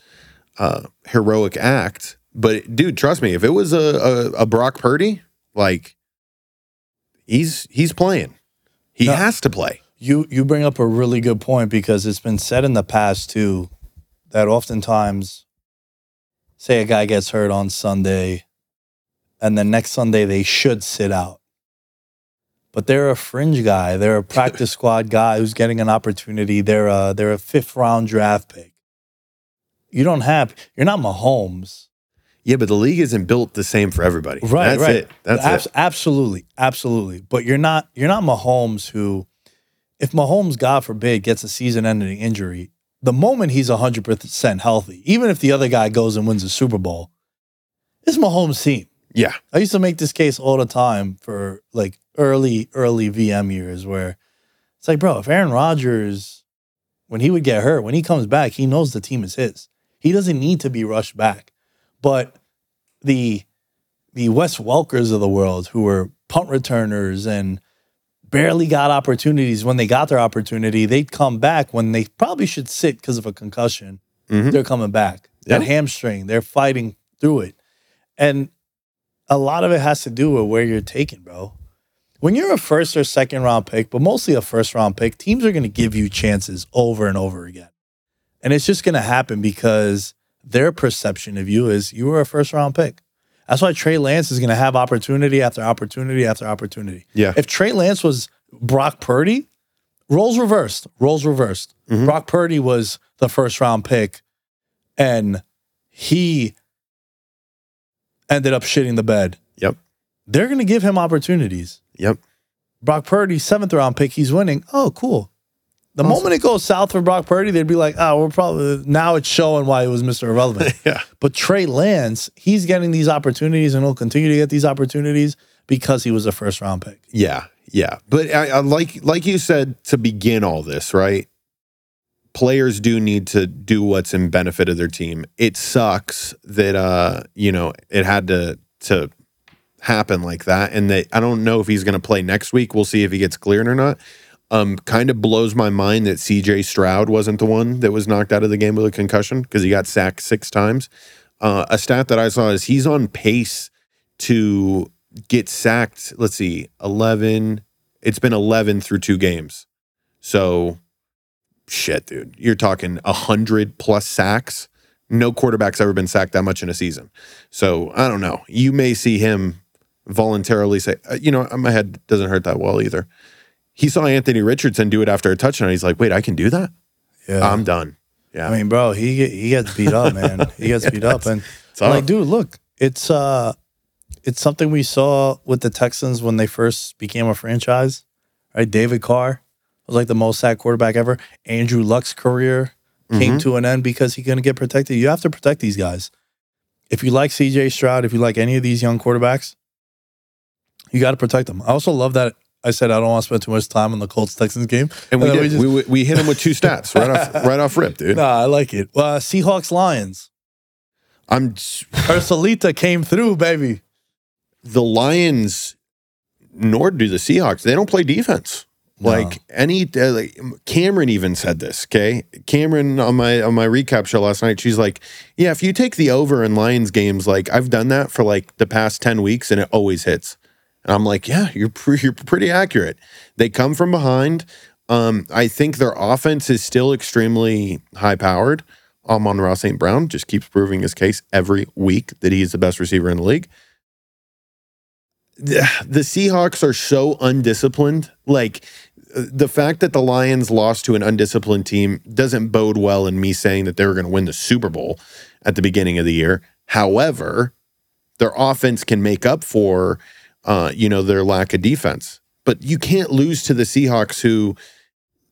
uh heroic act. But dude, trust me, if it was a, a, a Brock Purdy, like he's he's playing. He No. has to play. You you bring up a really good point because it's been said in the past too that oftentimes say a guy gets hurt on Sunday and then next Sunday they should sit out. But they're a fringe guy. They're a practice (laughs) squad guy who's getting an opportunity. They're a they're a fifth round draft pick. You don't have you're not Mahomes. Yeah, but the league isn't built the same for everybody. Right, That's right. it. That's Abs- it. Absolutely, absolutely. But you're not you're not Mahomes who, if Mahomes, God forbid, gets a season-ending injury, the moment he's hundred percent healthy, even if the other guy goes and wins a Super Bowl, it's Mahomes' team. Yeah. I used to make this case all the time for like early early VM years where it's like, bro, if Aaron Rodgers, when he would get hurt, when he comes back, he knows the team is his. He doesn't need to be rushed back. But the the Wes Welkers of the world who were punt returners and barely got opportunities when they got their opportunity, they'd come back when they probably should sit because of a concussion. Mhm. They're coming back. Yeah. That hamstring, they're fighting through it. And a lot of it has to do with where you're taken, bro. When you're a first or second round pick, but mostly a first round pick, teams are going to give you chances over and over again. And it's just going to happen because their perception of you is you were a first round pick. That's why Trey Lance is going to have opportunity after opportunity after opportunity. Yeah. If Trey Lance was Brock Purdy, roles reversed, roles reversed. Mhm. Brock Purdy was the first round pick and he ended up shitting the bed. Yep. They're going to give him opportunities. Yep. Brock Purdy, seventh round pick, he's winning. Oh, cool. The moment it goes south for Brock Purdy, they'd be like, oh, we're probably now it's showing why he was Mr. Irrelevant. (laughs) Yeah. But Trey Lance, he's getting these opportunities and he'll continue to get these opportunities because he was a first round pick. Yeah, yeah. But I, I like like you said to begin all this, right? Players do need to do what's in benefit of their team. It sucks that uh, you know, it had to to happen like that. And that I don't know if he's gonna play next week. We'll see if he gets cleared or not. Um, kind of blows my mind that CJ Stroud wasn't the one that was knocked out of the game with a concussion because he got sacked six times. Uh, a stat that I saw is he's on pace to get sacked. Let's see, 11. It's been 11 through two games. So, shit, dude. You're talking 100 plus sacks. No quarterback's ever been sacked that much in a season. So, I don't know. You may see him voluntarily say, uh, you know, my head doesn't hurt that well either. He saw Anthony Richardson do it after a touchdown. He's like, wait, I can do that? Yeah. I'm done. Yeah. I mean, bro, he he gets beat up, man. He gets (laughs) beat up, and tough. like, dude, look, it's uh, it's something we saw with the Texans when they first became a franchise, right? David Carr was like the most sacked quarterback ever. Andrew Luck's career came to an end because he couldn't get protected. You have to protect these guys. If you like C.J. Stroud, if you like any of these young quarterbacks, you got to protect them. I also love that. I said I don't want to spend too much time on the Colts Texans game, and we, did. just- we, we hit him with two stats right off (laughs) right off rip, dude. Nah, I like it. Uh, Seahawks Lions. I'm Ursulita came through, baby. the Lions, nor do the Seahawks. They don't play defense. No. Like any, uh, like, Cameron even said this. Okay, Cameron on my on my recap show last night. She's like, "Yeah, if you take the over in Lions games, like I've done that for like the past ten weeks, and it always hits." And I'm like, "Yeah, you're pre- you're pretty accurate." They come from behind. Um, I think their offense is still extremely high powered. Amon-Ra St. Brown just keeps proving his case every week that he's the best receiver in the league the the Seahawks are so undisciplined. Like the fact that the Lions lost to an undisciplined team doesn't bode well in me saying that they were going to win the Super Bowl at the beginning of the year. However, their offense can make up for uh, you know their lack of defense. But you can't lose to the Seahawks who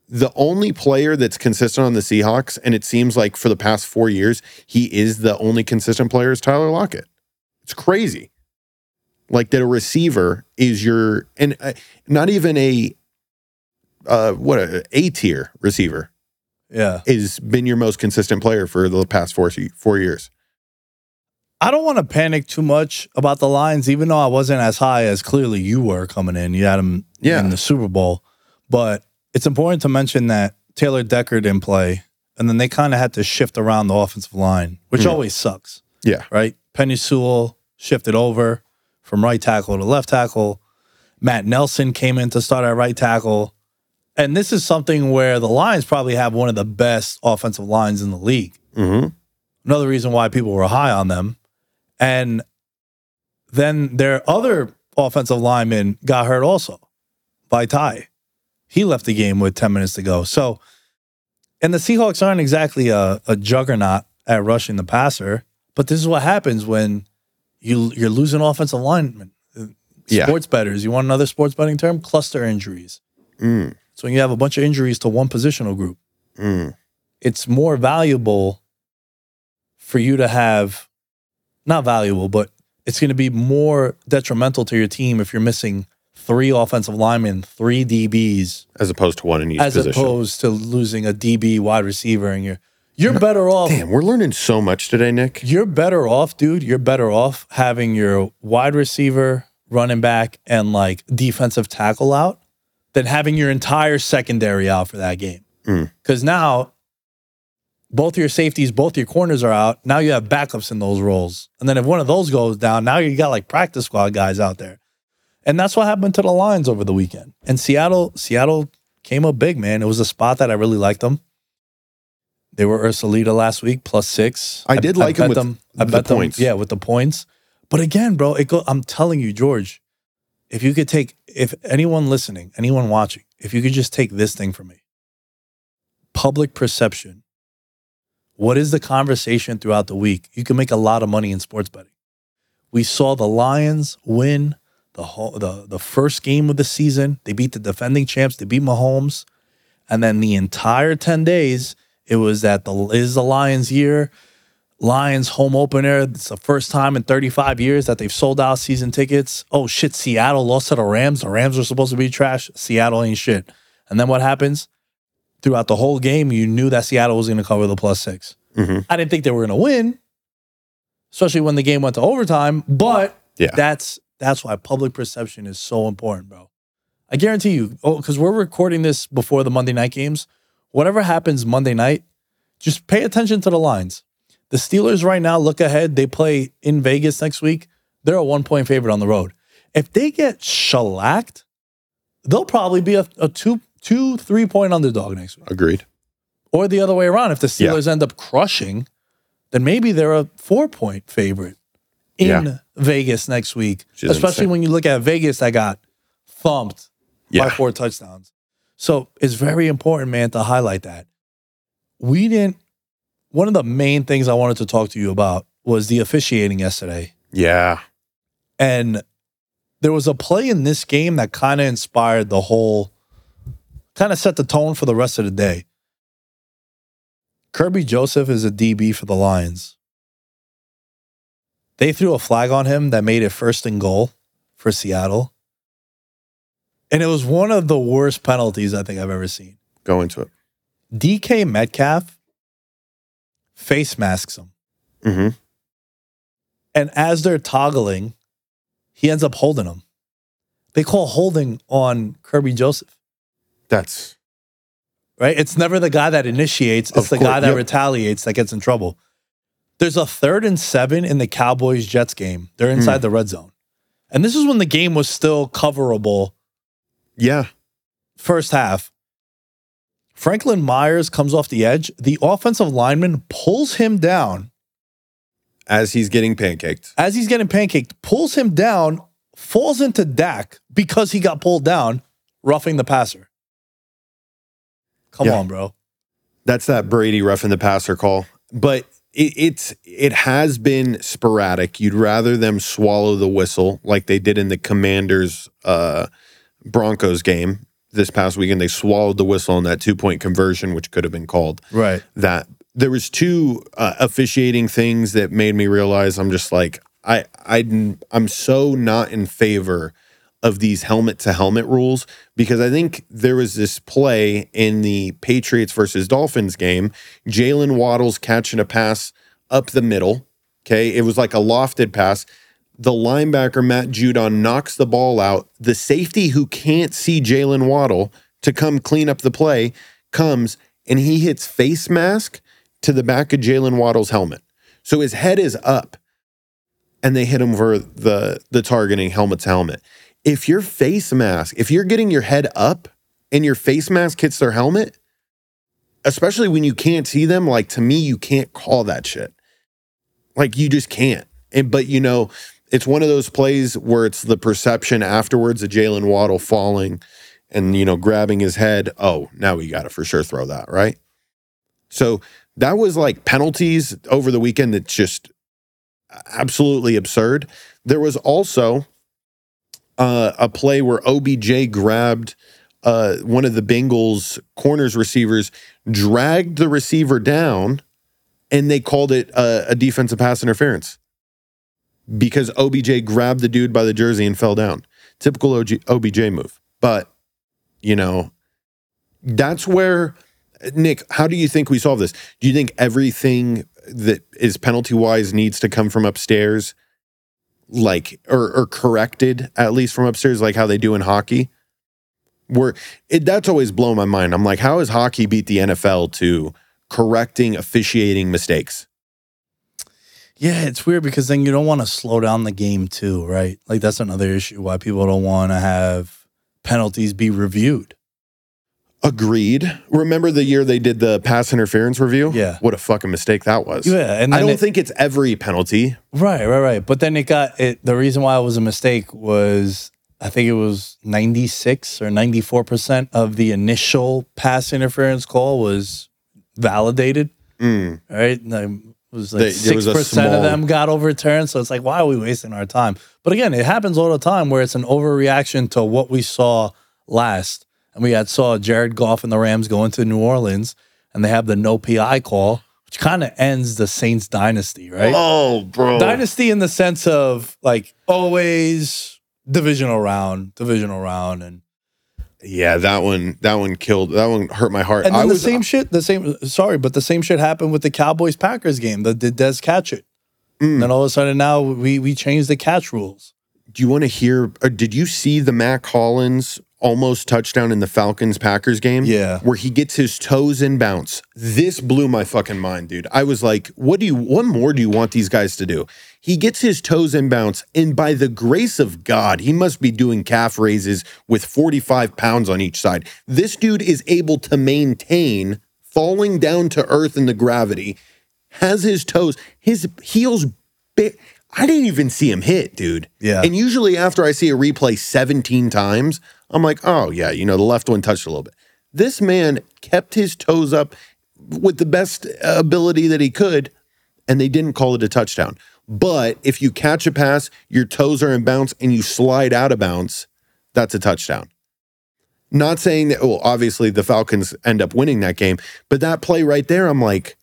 the only player that's consistent on the Seahawks, and it seems like for the past four years, he is the only consistent player is Tyler Lockett. It's crazy like that a receiver is your and uh, not even a uh what a A tier receiver Yeah. is been your most consistent player for the past four four years. I don't want to panic too much about the Lions, even though I wasn't as high as clearly you were coming in. You had them Yeah. in the Super Bowl. But it's important to mention that Taylor Decker didn't play. And then they kind of had to shift around the offensive line, which Mm. always sucks, Yeah, right? Penei Sewell shifted over from right tackle to left tackle. Matt Nelson came in to start at right tackle. And this is something where the Lions probably have one of the best offensive lines in the league. hmm another reason why people were high on them. And then their other offensive lineman got hurt also Vaitai. He left the game with 10 minutes to go. So, and the Seahawks aren't exactly a, a juggernaut at rushing the passer, but this is what happens when you you're losing offensive linemen. Yeah. Sports betters, you want another sports betting term? Cluster injuries. Mm. So when you have a bunch of injuries to one positional group, Mm. it's more valuable for you to have not valuable, but it's going to be more detrimental to your team if you're missing three offensive linemen, three DBs, as opposed to one in each as position. opposed to losing a DB wide receiver, and you're you're better off. Damn, we're learning so much today, Nick. You're better off, dude. You're better off having your wide receiver, running back, and like defensive tackle out than having your entire secondary out for that game. Mm. Because now both your safeties, both your corners are out. Now you have backups in those roles. And then if one of those goes down, now you got like practice squad guys out there. And that's what happened to the Lions over the weekend. And Seattle, Seattle came up big, man. It was a spot that I really liked them. They were Ursulita last week, plus six. I did like 'em bet with I the bet them, points. yeah, with the points. But again, bro, it go, I'm telling you, George, if you could take, if anyone listening, anyone watching, if you could just take this thing from me, public perception. What is the conversation throughout the week? You can make a lot of money in sports betting. We saw the Lions win the whole, the the first game of the season. They beat the defending champs. They beat Mahomes, And then the entire 10 days, it was that the is the Lions year. Lions home opener. It's the first time in 35 years that they've sold out season tickets. Oh shit, Seattle lost to the Rams. The Rams were supposed to be trash. Seattle ain't shit. And then what happens? Throughout the whole game, you knew that Seattle was going to cover the plus 6 Mhm. I didn't think they were going to win, especially when the game went to overtime. But Yeah. that's that's why public perception is so important, bro. I guarantee you, oh, because we're recording this before the Monday night games. Whatever happens Monday night, just pay attention to the lines. The Steelers right now look ahead. They play in Vegas next week. They're a one point favorite on the road. If they get shellacked, they'll probably be a, a two, two, three point underdog next week. Agreed. Or the other way around. If the Yeah. Steelers end up crushing, then maybe they're a four point favorite in Yeah. Vegas next week. Especially insane. when you look at Vegas that got thumped Yeah. by four touchdowns. So it's very important, man, to highlight that. We didn't, one of the main things I wanted to talk to you about was the officiating yesterday. Yeah. And there was a play in this game that kind of inspired the whole, kind of set the tone for the rest of the day. Kerby Joseph is a DB for the Lions. They threw a flag on him that made it first and goal for Seattle. And it was one of the worst penalties I think I've ever seen. Go into it. DK Metcalf face masks him. hmm And as they're toggling, he ends up holding him. They call holding on Kerby Joseph, That's right? It's never the guy that initiates, it's the course, guy that yep. retaliates that gets in trouble. There's a third and seven in the Cowboys Jets game. They're inside Hmm. the red zone. And this is when the game was still coverable yeah. first half. Franklin Myers comes off the edge. The offensive lineman pulls him down As he's getting pancaked. as he's getting pancaked, pulls him down, falls into Dak because he got pulled down, roughing the passer. Come Yeah. on, bro. That's that Brady roughing the passer call. But it, it's it has been sporadic. You'd rather them swallow the whistle like they did in the Commanders uh, Broncos game this past weekend. They swallowed the whistle on that two point conversion, which could have been called. Right. That there was two uh, officiating things that made me realize I'm just like I I I'm so not in favor of these helmet to helmet rules because I think there was this play in the Patriots versus Dolphins game. Jaylen Waddles catching a pass up the middle. Okay. It was like a lofted pass. The linebacker, Matt Judon, knocks the ball out. The safety who can't see Jaylen Waddle to come clean up the play comes and he hits face mask to the back of Jaylen Waddle's helmet. So his head is up and they hit him for the the targeting helmet to helmet. If your face mask, if you're getting your head up and your face mask hits their helmet, especially when you can't see them, like to me, you can't call that shit. Like you just can't. And but you know, it's one of those plays where it's the perception afterwards of Jaylen Waddle falling and you know grabbing his head. Oh, now we got to for sure throw that right. So that was like penalties over the weekend. That's just absolutely absurd. There was also uh, a play where OBJ grabbed uh, one of the Bengals corners receivers, dragged the receiver down, and they called it a, a defensive pass interference because OBJ grabbed the dude by the jersey and fell down. Typical OG, OBJ move. But, you know, that's where, Nick, how do you think we solve this? Do you think everything that is penalty wise needs to come from upstairs? Like or, or corrected at least from upstairs like how they do in hockey where it that's always blown my mind i'm like how has hockey beat the nfl to correcting officiating mistakes Yeah, it's weird because then you don't want to slow down the game too, right? Like that's another issue why people don't want to have penalties be reviewed. Agreed remember the year they did the pass interference review Yeah. what a fucking mistake that was Yeah, and i don't it- think it's every penalty Right, right, right. But then it got it. The reason why it was a mistake was I think it was ninety six or ninety four percent of the initial pass interference call was validated. Mm. Right, and it was like six percent of them got overturned. So it's like, why are we wasting our time? But again, it happens all the time where it's an overreaction to what we saw last. And we had saw Jared Goff and the Rams going to New Orleans, and they have the no PI call, which kind of ends the Saints dynasty, right? Oh, bro. Dynasty in the sense of like always divisional round, divisional round, and Yeah, that one that one killed that one hurt my heart. and then I the was same shit. The same. Sorry, but the same shit happened with the Cowboys Packers game. The did Dez catch it? Mm. Then all of a sudden now we we changed the catch rules. Do you want to hear or did you see the Mack Hollins almost touchdown in the Falcons Packers game? Yeah. Where he gets his toes in bounce. This blew my fucking mind, dude. I was like, what do you what more do you want these guys to do? He gets his toes in bounce, and by the grace of God, he must be doing calf raises with 45 pounds on each side. This dude is able to maintain falling down to earth in the gravity, has his toes, his heels big. I didn't even see him hit, dude. Yeah. And usually after I see a replay 17 times, I'm like, oh, yeah, you know, the left one touched a little bit. This man kept his toes up with the best ability that he could, and they didn't call it a touchdown. But if you catch a pass, your toes are in bounce, and you slide out of bounds, that's a touchdown. Not saying that, well, obviously the Falcons end up winning that game, but that play right there, I'm like,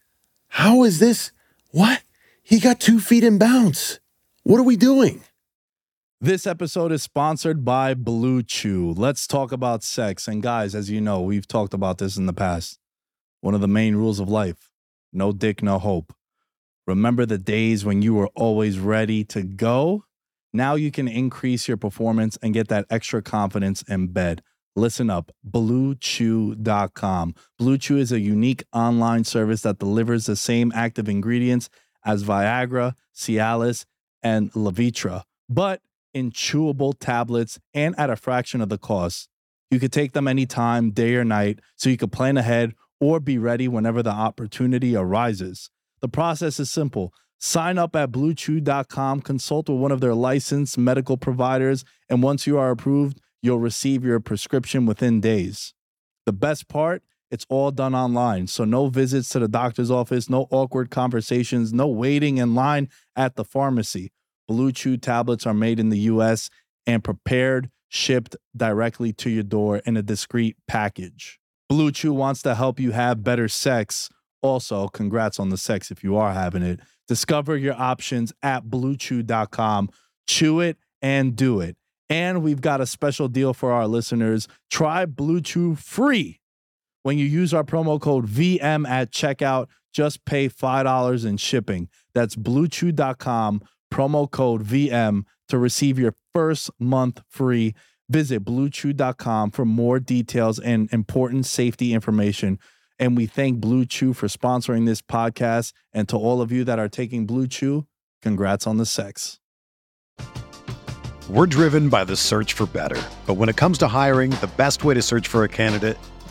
how is this? What? He got two feet in bounce. What are we doing? This episode is sponsored by Blue Chew. Let's talk about sex. And guys, as you know, we've talked about this in the past. One of the main rules of life no dick, no hope. Remember the days when you were always ready to go? Now you can increase your performance and get that extra confidence in bed. Listen up, bluechew.com. Blue Chew is a unique online service that delivers the same active ingredients as Viagra, Cialis, and Levitra, but in chewable tablets and at a fraction of the cost. You could take them anytime, day or night, so you could plan ahead or be ready whenever the opportunity arises. The process is simple. Sign up at bluechew.com, consult with one of their licensed medical providers, and once you are approved, you'll receive your prescription within days. The best part, it's all done online. So no visits to the doctor's office, no awkward conversations, no waiting in line at the pharmacy. Blue Chew tablets are made in the US and prepared, shipped directly to your door in a discreet package. Blue Chew wants to help you have better sex. Also, congrats on the sex if you are having it. Discover your options at bluechew.com. Chew it and do it. And we've got a special deal for our listeners. Try Blue Chew free when you use our promo code VM at checkout. Just pay $5 in shipping. That's bluechew.com, promo code VM to receive your first month free. Visit bluechew.com for more details and important safety information. And we thank Blue Chew for sponsoring this podcast. And to all of you that are taking Blue Chew, congrats on the sex. We're driven by the search for better. But when it comes to hiring, the best way to search for a candidate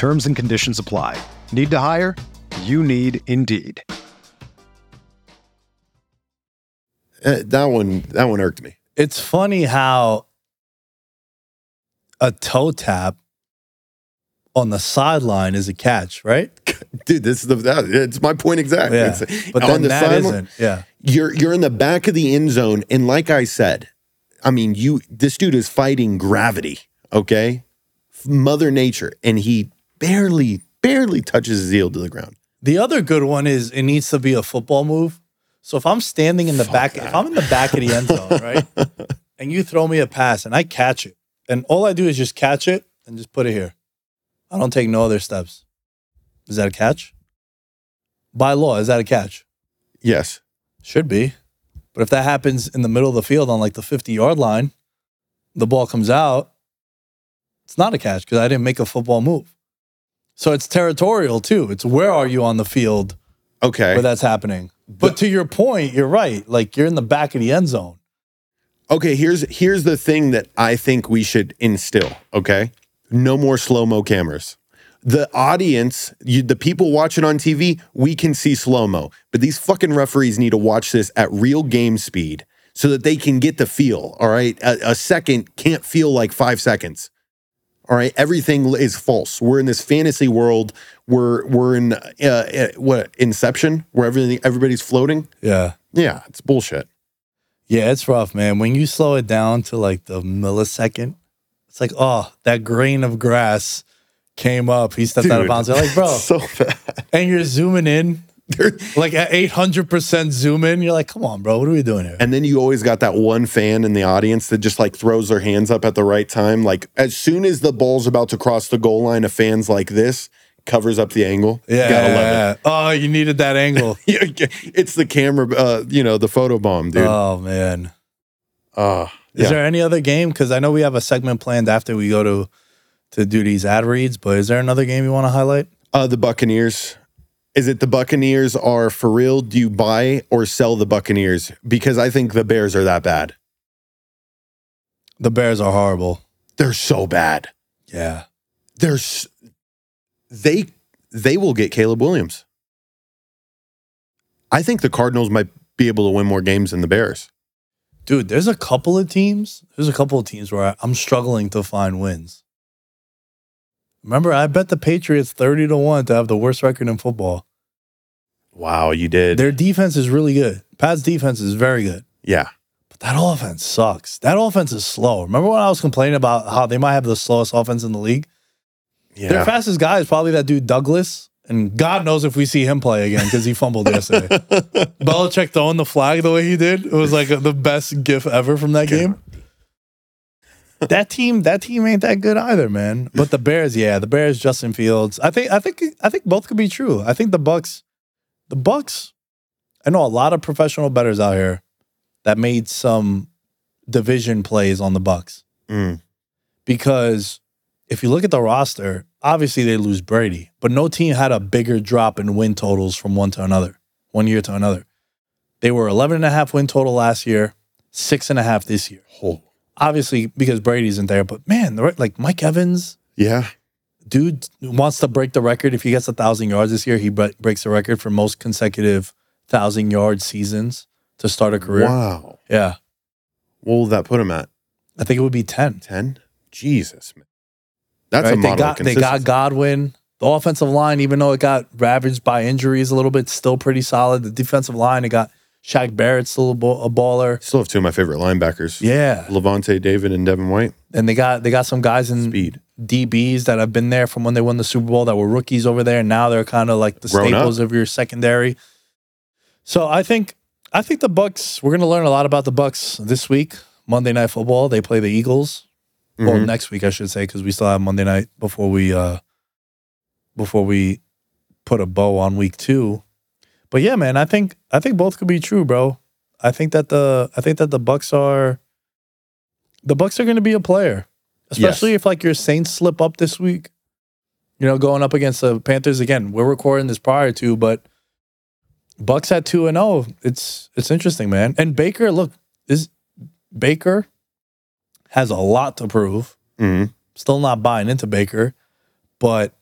Terms and conditions apply. Need to hire? You need Indeed. Uh, that one, that one irked me. It's funny how a toe tap on the sideline is a catch, right? (laughs) Dude, this is the that, it's my point exactly. Yeah. It's- But on the that sideline- isn't. Yeah. You're you're in the back of the end zone, and like I said, I mean, you this dude is fighting gravity, okay, Mother Nature, and he barely barely touches his heel to the ground. The other good one is it needs to be a football move. So if I'm standing in the back, if I'm in the back of the end zone, (laughs) right, and you throw me a pass and I catch it, and all I do is just catch it and just put it here. I don't take no other steps. Is that a catch? By law, is that a catch? Yes. Should be. But if that happens in the middle of the field on like the 50 yard line, the ball comes out, it's not a catch because I didn't make a football move. So it's territorial too. It's where are you on the field Okay. where that's happening. But to your point, you're right. Like you're in the back of the end zone. Okay, here's here's the thing that I think we should instill. Okay, no more slow mo cameras. The audience, you, the people watching on TV, we can see slow mo, but these fucking referees need to watch this at real game speed so that they can get the feel. All right, a, a second can't feel like five seconds. All right, everything is false. We're in this fantasy world. We're we're in uh, uh, what Inception, where everything everybody's floating. Yeah. Yeah, it's bullshit. Yeah, it's rough, man. When you slow it down to like the millisecond, it's like, oh, that grain of grass came up. He stepped out of bounds. You're like, (laughs) bro. so bad. and you're zooming in, (laughs) like at 800% zoom in. You're like, come on, bro. What are we doing here? And then you always got that one fan in the audience that just like throws their hands up at the right time. Like as soon as the ball's about to cross the goal line, a fan's like this covers up the angle. yeah. gotta love Oh, you needed that angle. (laughs) it's the camera, uh, you know, the photo bomb, dude. oh, man. Uh, Is yeah. there any other game? Because I know we have a segment planned after we go to to do these ad reads, but is there another game you want to highlight? uh, the Buccaneers. Is it the Buccaneers are for real? Do you buy or sell the Buccaneers? Because I think the Bears are that bad. The Bears are horrible. They're so bad. Yeah. They're s- they they will get Caleb Williams. I think the Cardinals might be able to win more games than the Bears. Dude, there's a couple of teams. There's a couple of teams where I- I'm struggling to find wins. Remember, I bet the Patriots 30 to 1 to have the worst record in football. Wow, you did. Their defense is really good. Pat's defense is very good. yeah. But that offense sucks. That offense is slow. Remember when I was complaining about how they might have the slowest offense in the league? Yeah. Their fastest guy is probably that dude Douglas. And God knows if we see him play again because he fumbled yesterday. (laughs) Belichick throwing the flag the way he did, it was like the best gif ever from that game. That team, that team ain't that good either, man. But the Bears, yeah, the Bears, Justin Fields. I think, I think, I think both could be true. I think the Bucks, the Bucks. I know a lot of professional bettors out here that made some division plays on the Bucks Mm. because if you look at the roster, obviously they lose Brady, but no team had a bigger drop in win totals from one to another, one year to another. They were 11 and a half win total last year, six and a half this year. Oh. Obviously, because Brady isn't there, but man, like Mike Evans, Yeah. dude wants to break the record. If he gets a thousand yards this year, he bre- breaks the record for most consecutive thousand yard seasons to start a career. Wow. Yeah, What will that put him at? I think it would be 10. 10? Jesus, man. That's right? a They model got of they got. Godwin. The offensive line, even though it got ravaged by injuries a little bit, still pretty solid. The defensive line, it got Shaq Barrett, still a, ball, a baller. Still have two of my favorite linebackers. Yeah, Lavonte David and Devin White. and they got they got some guys in Speed. DBs that have been there from when they won the Super Bowl that were rookies over there, and now they're kind of like the Grown staples of your secondary. So I think I think the Bucks. We're gonna learn a lot about the Bucks this week. Monday Night Football. They play the Eagles. Well, Mhm. next week I should say because we still have Monday night before we uh before we put a bow on week two. But yeah, man, I think I think both could be true, bro. I think that the I think that the Bucks are the Bucks are going to be a player, especially if like your Saints slip up this week. You know, going up against the Panthers again. We're recording this prior to, but Bucks at two and zero. It's it's interesting, man. And Baker, look, is Baker has a lot to prove. Mhm. Still not buying into Baker, but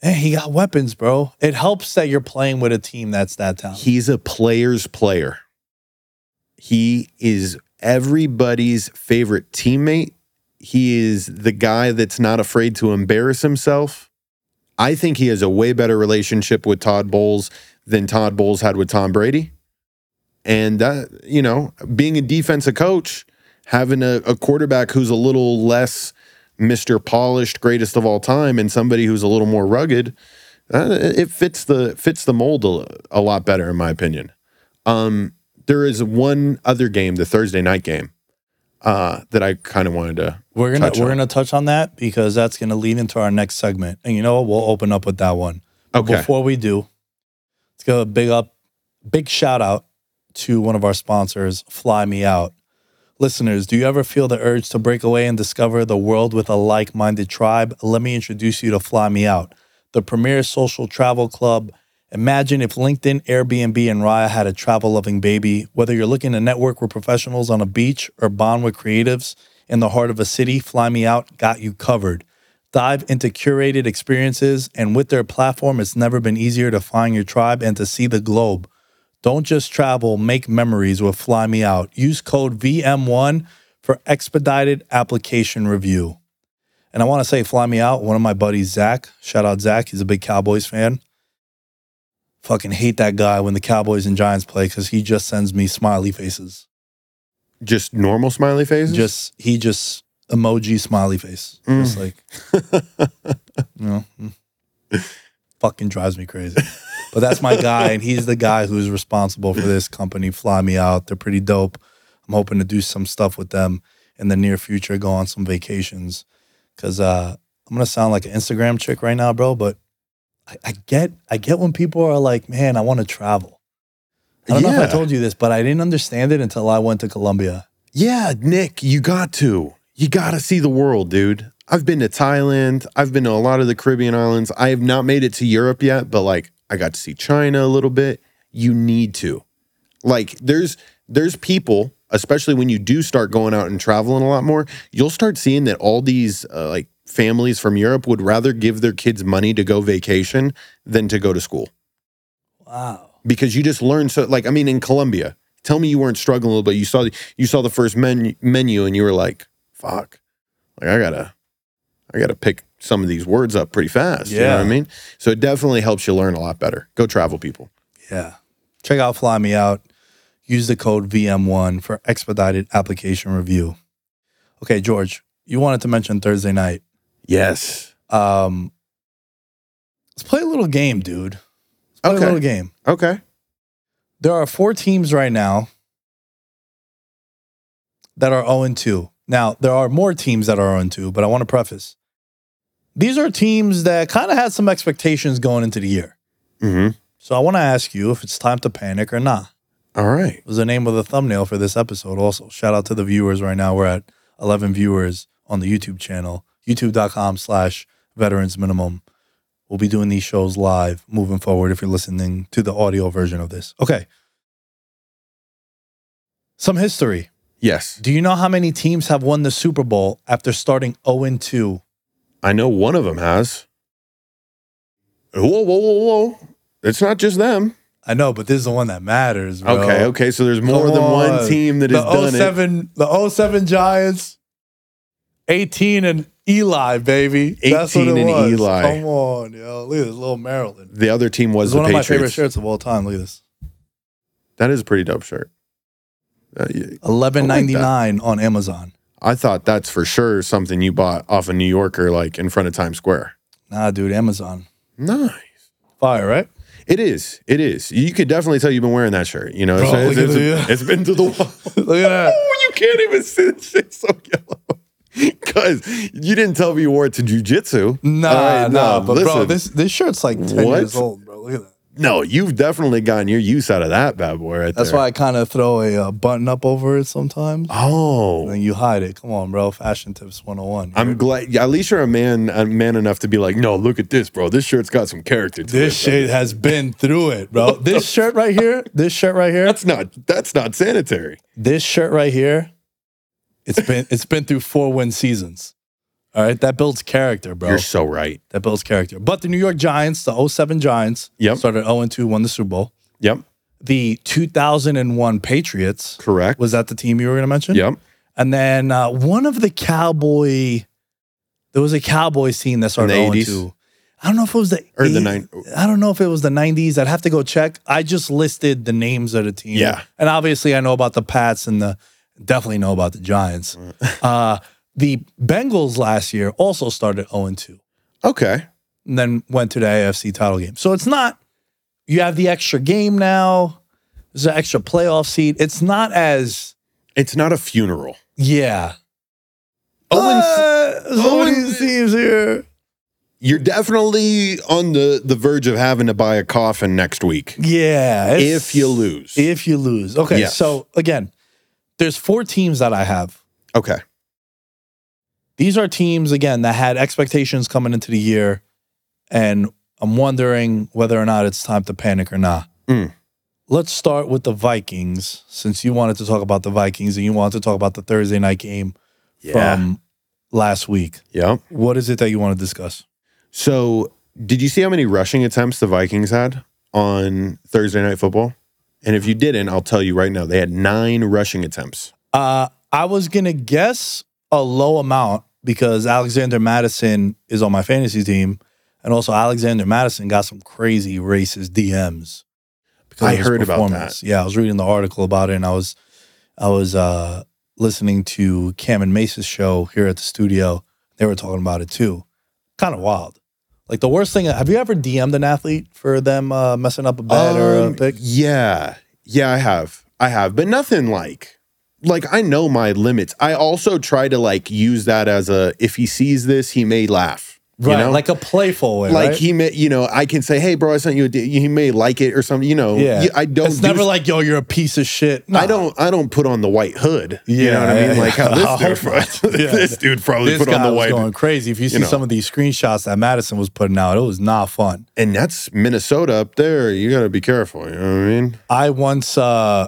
hey, he got weapons, bro. It helps that you're playing with a team that's that talented. He's a player's player. He is everybody's favorite teammate. He is the guy that's not afraid to embarrass himself. I think he has a way better relationship with Todd Bowles than Todd Bowles had with Tom Brady. And that, you know, being a defensive coach, having a, a quarterback who's a little less Mr. Polished, greatest of all time, and somebody who's a little more rugged, uh, it fits the fits the mold a, a lot better, in my opinion. Um, there is one other game, the Thursday night game, uh, that I kind of wanted to. We're gonna touch we're on. gonna touch on that because that's gonna lead into our next segment. And you know what? We'll open up with that one. Okay. Before we do, let's go a big up, big shout out to one of our sponsors, Fly Me Out. Listeners, do you ever feel the urge to break away and discover the world with a like minded tribe? Let me introduce you to Fly Me Out, the premier social travel club. Imagine if LinkedIn, Airbnb, and Raya had a travel loving baby. Whether you're looking to network with professionals on a beach or bond with creatives in the heart of a city, Fly Me Out got you covered. Dive into curated experiences, and with their platform, it's never been easier to find your tribe and to see the globe. Don't just travel, make memories with Fly Me Out. Use code VM1 for expedited application review. And I want to say, Fly Me Out, one of my buddies, Zach, shout out Zach, he's a big Cowboys fan. Fucking hate that guy when the Cowboys and Giants play because he just sends me smiley faces. Just normal smiley faces. Just, he just emoji smiley face. Just like, (laughs) you know, mm. (laughs) fucking drives me crazy. (laughs) But that's my guy, and he's the guy who's responsible for this company. Fly me out. They're pretty dope. I'm hoping to do some stuff with them in the near future. Go on some vacations, cause uh, I'm gonna sound like an Instagram chick right now, bro. But I, I get, I get when people are like, "Man, I want to travel." I don't know if I told you this, but I didn't understand it until I went to Colombia. Yeah, Nick, you got to. You got to see the world, dude. I've been to Thailand. I've been to a lot of the Caribbean islands. I have not made it to Europe yet, but like I got to see China a little bit. You need to. Like there's there's people, especially when you do start going out and traveling a lot more, you'll start seeing that all these uh, like families from Europe would rather give their kids money to go vacation than to go to school Wow. because you just learn so like I mean in Colombia, tell me you weren't struggling a little bit. You saw the, you saw the first menu menu and you were like, fuck. Like I gotta I gotta pick some of these words up pretty fast. You know what I mean? So it definitely helps you learn a lot better. Go travel people. Yeah. Check out Fly Me Out. Use the code VM1 for expedited application review. Okay, George, you wanted to mention Thursday night. Yes. Um, let's play a little game, dude. Let's play Okay. a little game. Okay. There are four teams right now that are 0 2. Now, there are more teams that are 0 2, but I want to preface these are teams that kind of had some expectations going into the year. Mm-hmm. So I want to ask you if it's time to panic or not. All right. was the name of the thumbnail for this episode also shout out to the viewers right now we're at 11 viewers on the youtube channel youtube.com slash veterans minimum we'll be doing these shows live moving forward if you're listening to the audio version of this okay some history Yes. do you know how many teams have won the super bowl after starting 0-2 I know one of them has. Whoa, whoa, whoa, whoa. It's not just them. i know but this is the one that matters bro. Okay, okay. So there's more Come than one team that the has done it. 07 the 07 giants 18 and eli baby That's what 18 it and was. Eli. come on yo look at this little maryland The other team was the one of my Patriots. favorite shirts of all time look at this That is a pretty dope shirt. Uh, yeah, 11.99 on amazon I thought that's for sure something you bought off a New Yorker, like in front of Times Square. nah dude amazon Nice. fire right It is. It is. You could definitely tell you've been wearing that shirt. You know, Bro, it's, it's, it's- it's been to the (laughs) wall. look at that Oh, (laughs) you can't even see the shit so yellow. (laughs) Because you didn't tell me you wore it to jujitsu. nah right, nah no, but bro this this shirt's like 10 What? years old bro look at that No, you've definitely gotten your use out of that bad boy right that's there. why i kind of throw a uh, button up over it sometimes Oh. and you hide it come on bro fashion tips 101 I'm glad. At least you're a man, a man enough to be like, no, look at this, bro. This shirt's got some character to This it. shit has been through it, bro. (laughs) This shirt right here, this shirt right here, That's not. That's not sanitary. this shirt right here, it's been it's been through four win seasons. All right, that builds character, bro. You're so right. that builds character. But the New York Giants, the 07 Giants, Yep. started 0 2, won the Super Bowl. Yep. The 2001 Patriots Correct. was that the team you were going to mention? Yep. And then uh, one of the Cowboy, there was a Cowboy team that started In the 0 80s? 2. I don't know if it was the Or the eight- nine- I don't know if it was the 90s. I'd have to go check. I just listed the names of the team. Yeah. And obviously I know about the Pats and the definitely know about the Giants. uh, the Bengals last year also started 0 2 Okay. and then went to the AFC title game. So it's not you have the extra game now. There's an extra playoff seat. It's not as It's not a funeral. yeah. Owens- Uh, Owens- teams here. You're definitely on the the verge of having to buy a coffin next week Yeah. if you lose. If you lose. Okay. Yes. So again, there's four teams that I have. okay. These are teams again that had expectations coming into the year, and I'm wondering whether or not it's time to panic or not. Mm. Let's start with the Vikings, since you wanted to talk about the Vikings and you wanted to talk about the Thursday night game from last week. Yeah. What is it that you want to discuss? So, did you see how many rushing attempts the Vikings had on Thursday Night Football? And if you didn't, I'll tell you right now, they had nine rushing attempts. Uh, I was gonna guess a low amount because Alexander Mattison is on my fantasy team, and also Alexander Mattison got some crazy racist DMs. because I heard about performance. Yeah, I was reading the article about it, and I was, I was uh, listening to Cam and Mace's show here at the studio. They were talking about it too. Kind of wild. Like the worst thing. Have you ever DM'd an athlete for them uh, messing up a bet or a Um, pick? Yeah. Yeah, I have. I have, but nothing like like I know my limits. I also try to like use that as a if he sees this, he may laugh. Right, You know? like a playful way. like right? he may, you know, I can say, "Hey, bro, I sent you a D-" He may like it or something. You know, Yeah, I don't. It's do never like, yo, you're a piece of shit. Nah. I don't. I don't put on the white hood. you know what I mean? Like how this (laughs) dude. (laughs) Yeah. this dude probably This put on the white. going crazy. If you see know. some of these screenshots that Mattison was putting out, it was not fun. and that's Minnesota up there. You got to be careful. You know what I mean? I once, uh,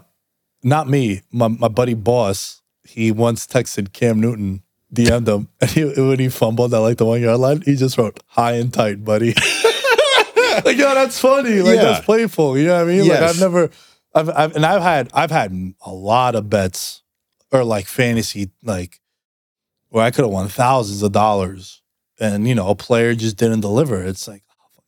not me, my, my buddy Boss, he once texted Cam Newton, DM'd him, (laughs) and he, when he fumbled at like the one yard line, he just wrote high and tight, buddy. (laughs) like, yo, that's funny. Like, Yeah. that's playful. You know what I mean? Like, I've never, I've, I've, and I've had, I've had a lot of bets or like fantasy, like, where I could have won thousands of dollars and, you know, a player just didn't deliver. It's like,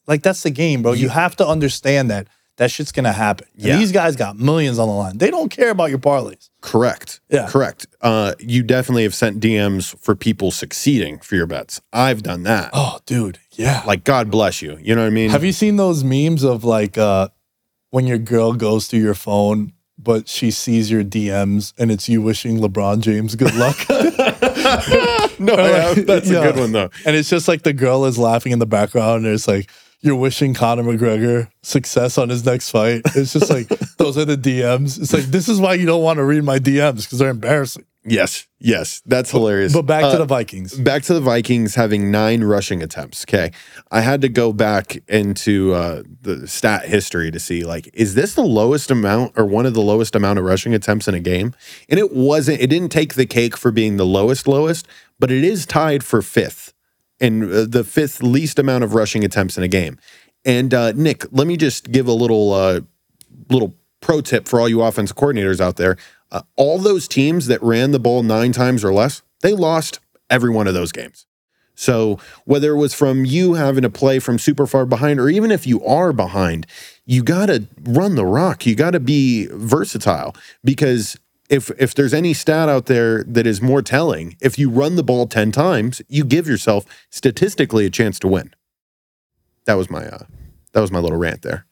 like that's the game, bro. You have to understand that that shit's gonna happen. Yeah. these guys got millions on the line. They don't care about your parlays. Correct. Yeah. Correct. Uh, you definitely have sent DMs for people succeeding for your bets. I've done that. Oh, dude, yeah. Like God bless you. You know what I mean? Have you seen those memes of like uh when your girl goes through your phone, but she sees your DMs and it's you wishing LeBron James good luck? (laughs) no, (laughs) like- that's yeah. a good one though. And it's just like the girl is laughing in the background. And it's like you're wishing Conor McGregor success on his next fight. It's just like (laughs) those are the DMs. It's like this is why you don't want to read my DMs because they're embarrassing. Yes, yes, that's hilarious. But back Uh, to the Vikings. back to the Vikings having nine rushing attempts. Okay. I had to go back into uh, the stat history to see like, is this the lowest amount or one of the lowest amount of rushing attempts in a game? And it wasn't, it didn't take the cake for being the lowest, lowest, but it is tied for fifth and uh, the fifth least amount of rushing attempts in a game. And uh, Nick, let me just give a little, uh, little pro tip for all you offensive coordinators out there. Uh, all those teams that ran the ball nine times or less, they lost every one of those games. So whether it was from you having to play from super far behind, or even if you are behind, you got to run the rock. You got to be versatile because if if there's any stat out there that is more telling, if you run the ball ten times, you give yourself statistically a chance to win. That was my uh, that was my little rant there.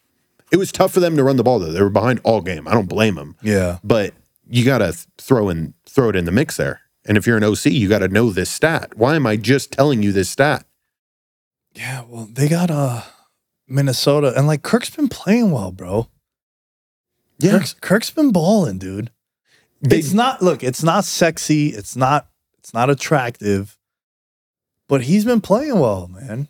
It was tough for them to run the ball though. They were behind all game. I don't blame them Yeah. but you got to throw in throw it in the mix there. And if you're an OC, you got to know this stat. Why am I just telling you this stat? Yeah. Well, they got uh Minnesota and like Kirk's been playing well, bro. Kirk's, Kirk's been balling, dude. They- it's not look, it's not sexy, it's not it's not attractive, but he's been playing well, man.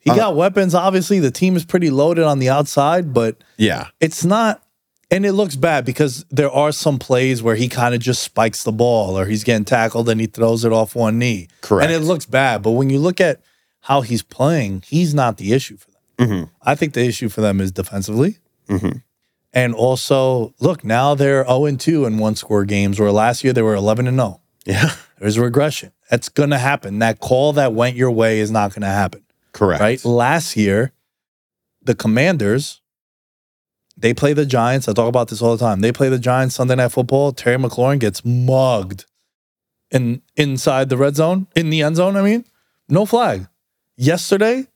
He Uh, got weapons. Obviously, the team is pretty loaded on the outside, but yeah, it's not and it looks bad because there are some plays where he kind of just spikes the ball or he's getting tackled and he throws it off one knee. Correct. And it looks bad. But when you look at how he's playing, he's not the issue for them. Mhm. I think the issue for them is defensively. Mhm. And also, look, now they're 0 2 in one score games, where last year they were 11 and 0. yeah, (laughs) There's a regression. That's going to happen. That call that went your way is not going to happen correct. right? Last year, the Commanders, they play the Giants. I talk about this all the time. They play the Giants Sunday Night Football. Terry McLaurin gets mugged in inside the red zone, in the end zone. I mean, no flag. Yesterday,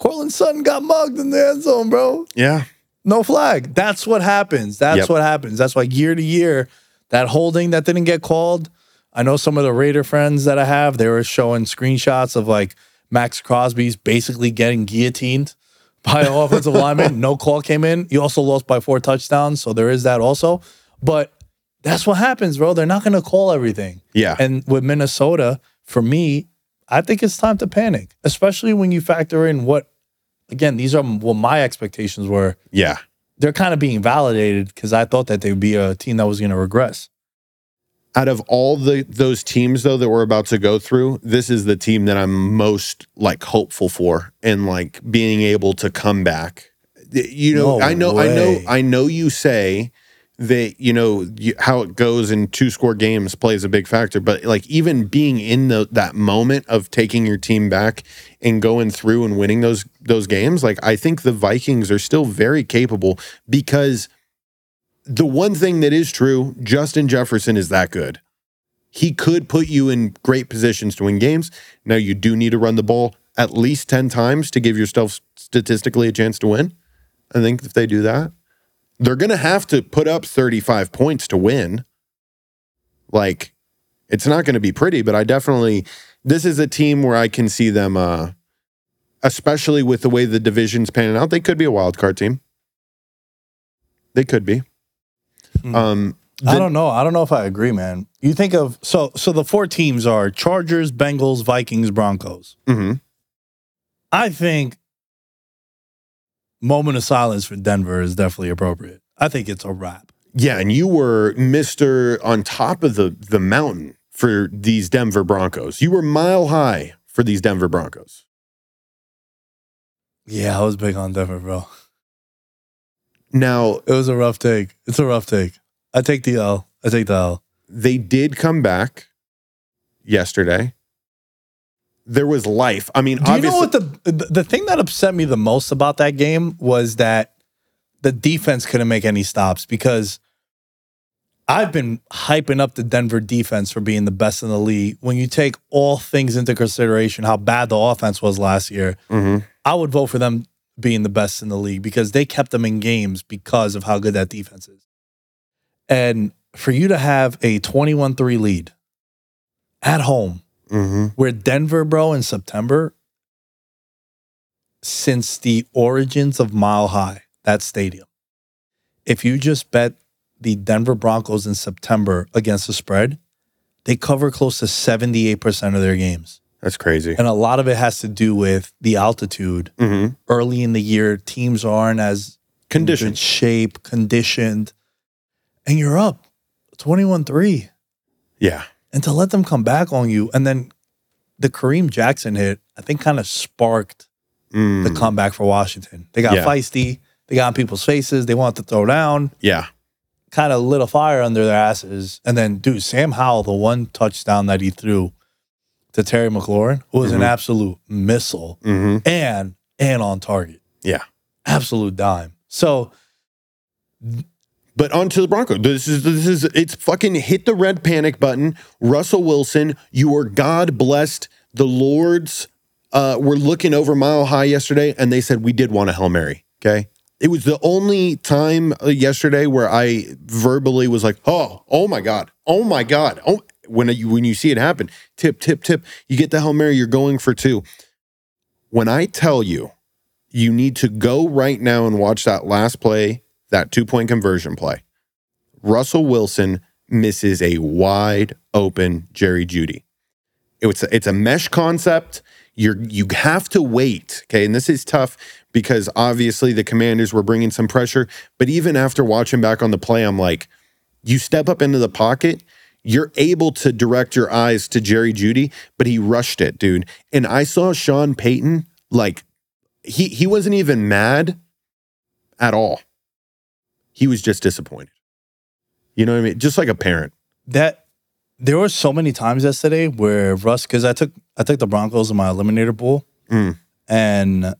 Courtland Sutton got mugged in the end zone, bro. Yeah, No flag. That's what happens. That's Yep. what happens. That's why year to year, that holding that didn't get called. I know some of the Raider friends that I have, they were showing screenshots of like Maxx Crosby's basically getting guillotined by an (laughs) offensive lineman. No call came in. You also lost by four touchdowns, so there is that also. But that's what happens, bro. They're not going to call everything. Yeah. And with Minnesota, for me, I think it's time to panic, especially when you factor in what, again, these are what my expectations were. Yeah. They're kind of being validated because I thought that they would be a team that was going to regress. Out of all the those teams though that we're about to go through, this is the team that I'm most like hopeful for and like being able to come back. You know, No I know I know. I know you say that you know you, how it goes in two score games plays a big factor, but like even being in the that moment of taking your team back and going through and winning those those games, like I think the Vikings are still very capable because the one thing that is true, Justin Jefferson is that good. He could put you in great positions to win games. Now you do need to run the ball at least 10 times to give yourself statistically a chance to win. I think if they do that, they're going to have to put up 35 points to win. Like it's not going to be pretty, but I definitely this is a team where I can see them uh especially with the way the division's panning out, they could be a wild card team. They could be. Hmm. Um I don't know. I don't know if I agree, man. You think of so so the four teams are Chargers, Bengals, Vikings, Broncos. Mm-hmm. I think moment of silence for Denver is definitely appropriate. I think it's a wrap. Yeah, and you were Mister on top of the the mountain for these Denver Broncos. You were mile high for these Denver Broncos. Yeah, I was big on Denver, bro. Now It was a rough take. It's a rough take. I take the L. I take the L. they did come back yesterday. There was life. I mean, Do you know what the, the thing that upset me the most about that game was that the defense couldn't make any stops because I've been hyping up the Denver defense for being the best in the league. When you take all things into consideration, how bad the offense was last year, Mhm. I would vote for them being the best in the league because they kept them in games because of how good that defense is. And for you to have a 21 3 lead at home, Mhm. where Denver, bro, in September, since the origins of Mile High, that stadium, if you just bet the Denver Broncos in September against the spread, they cover close to 78% of their games. that's crazy. And a lot of it has to do with the altitude. Mhm. Early in the year, teams aren't as good shape, conditioned, and you're up 21 3 Yeah, and to let them come back on you and then the Kareem Jackson hit I think kind of sparked Mm. the comeback for Washington. They got Yeah. feisty, they got in people's faces, they wanted to throw down, yeah, kind of lit a fire under their asses. And then dude, Sam Howell, the one touchdown that he threw to Terry McLaurin was an Mhm. absolute missile hmm and and on target. yeah. Absolute dime. So But on to the Broncos. This is this is it's fucking hit the red panic button. Russell Wilson, you are God blessed. The Lords uh, were looking over Mile High yesterday, and they said we did want a hail mary. Okay, it was the only time uh, yesterday where I verbally was like, "Oh, oh my god, oh my god." Oh, when you when you see it happen, tip, tip, tip. You get the hail mary. You're going for two. When I tell you, you need to go right now and watch that last play that two point conversion play. Russell Wilson misses a wide open Jerry Jeudy. It's a, it's a mesh concept. You're you have to wait. Okay, and this is tough because obviously the Commanders were bringing some pressure. But even after watching back on the play, I'm like, you step up into the pocket. You're able to direct your eyes to Jerry Jeudy, but he rushed it, dude. And I saw Sean Payton like he he wasn't even mad at all. He was just disappointed. You know what I mean? Just like a parent. that there were so many times yesterday where Russ, because I took I took the Broncos in my eliminator pool, Mm. and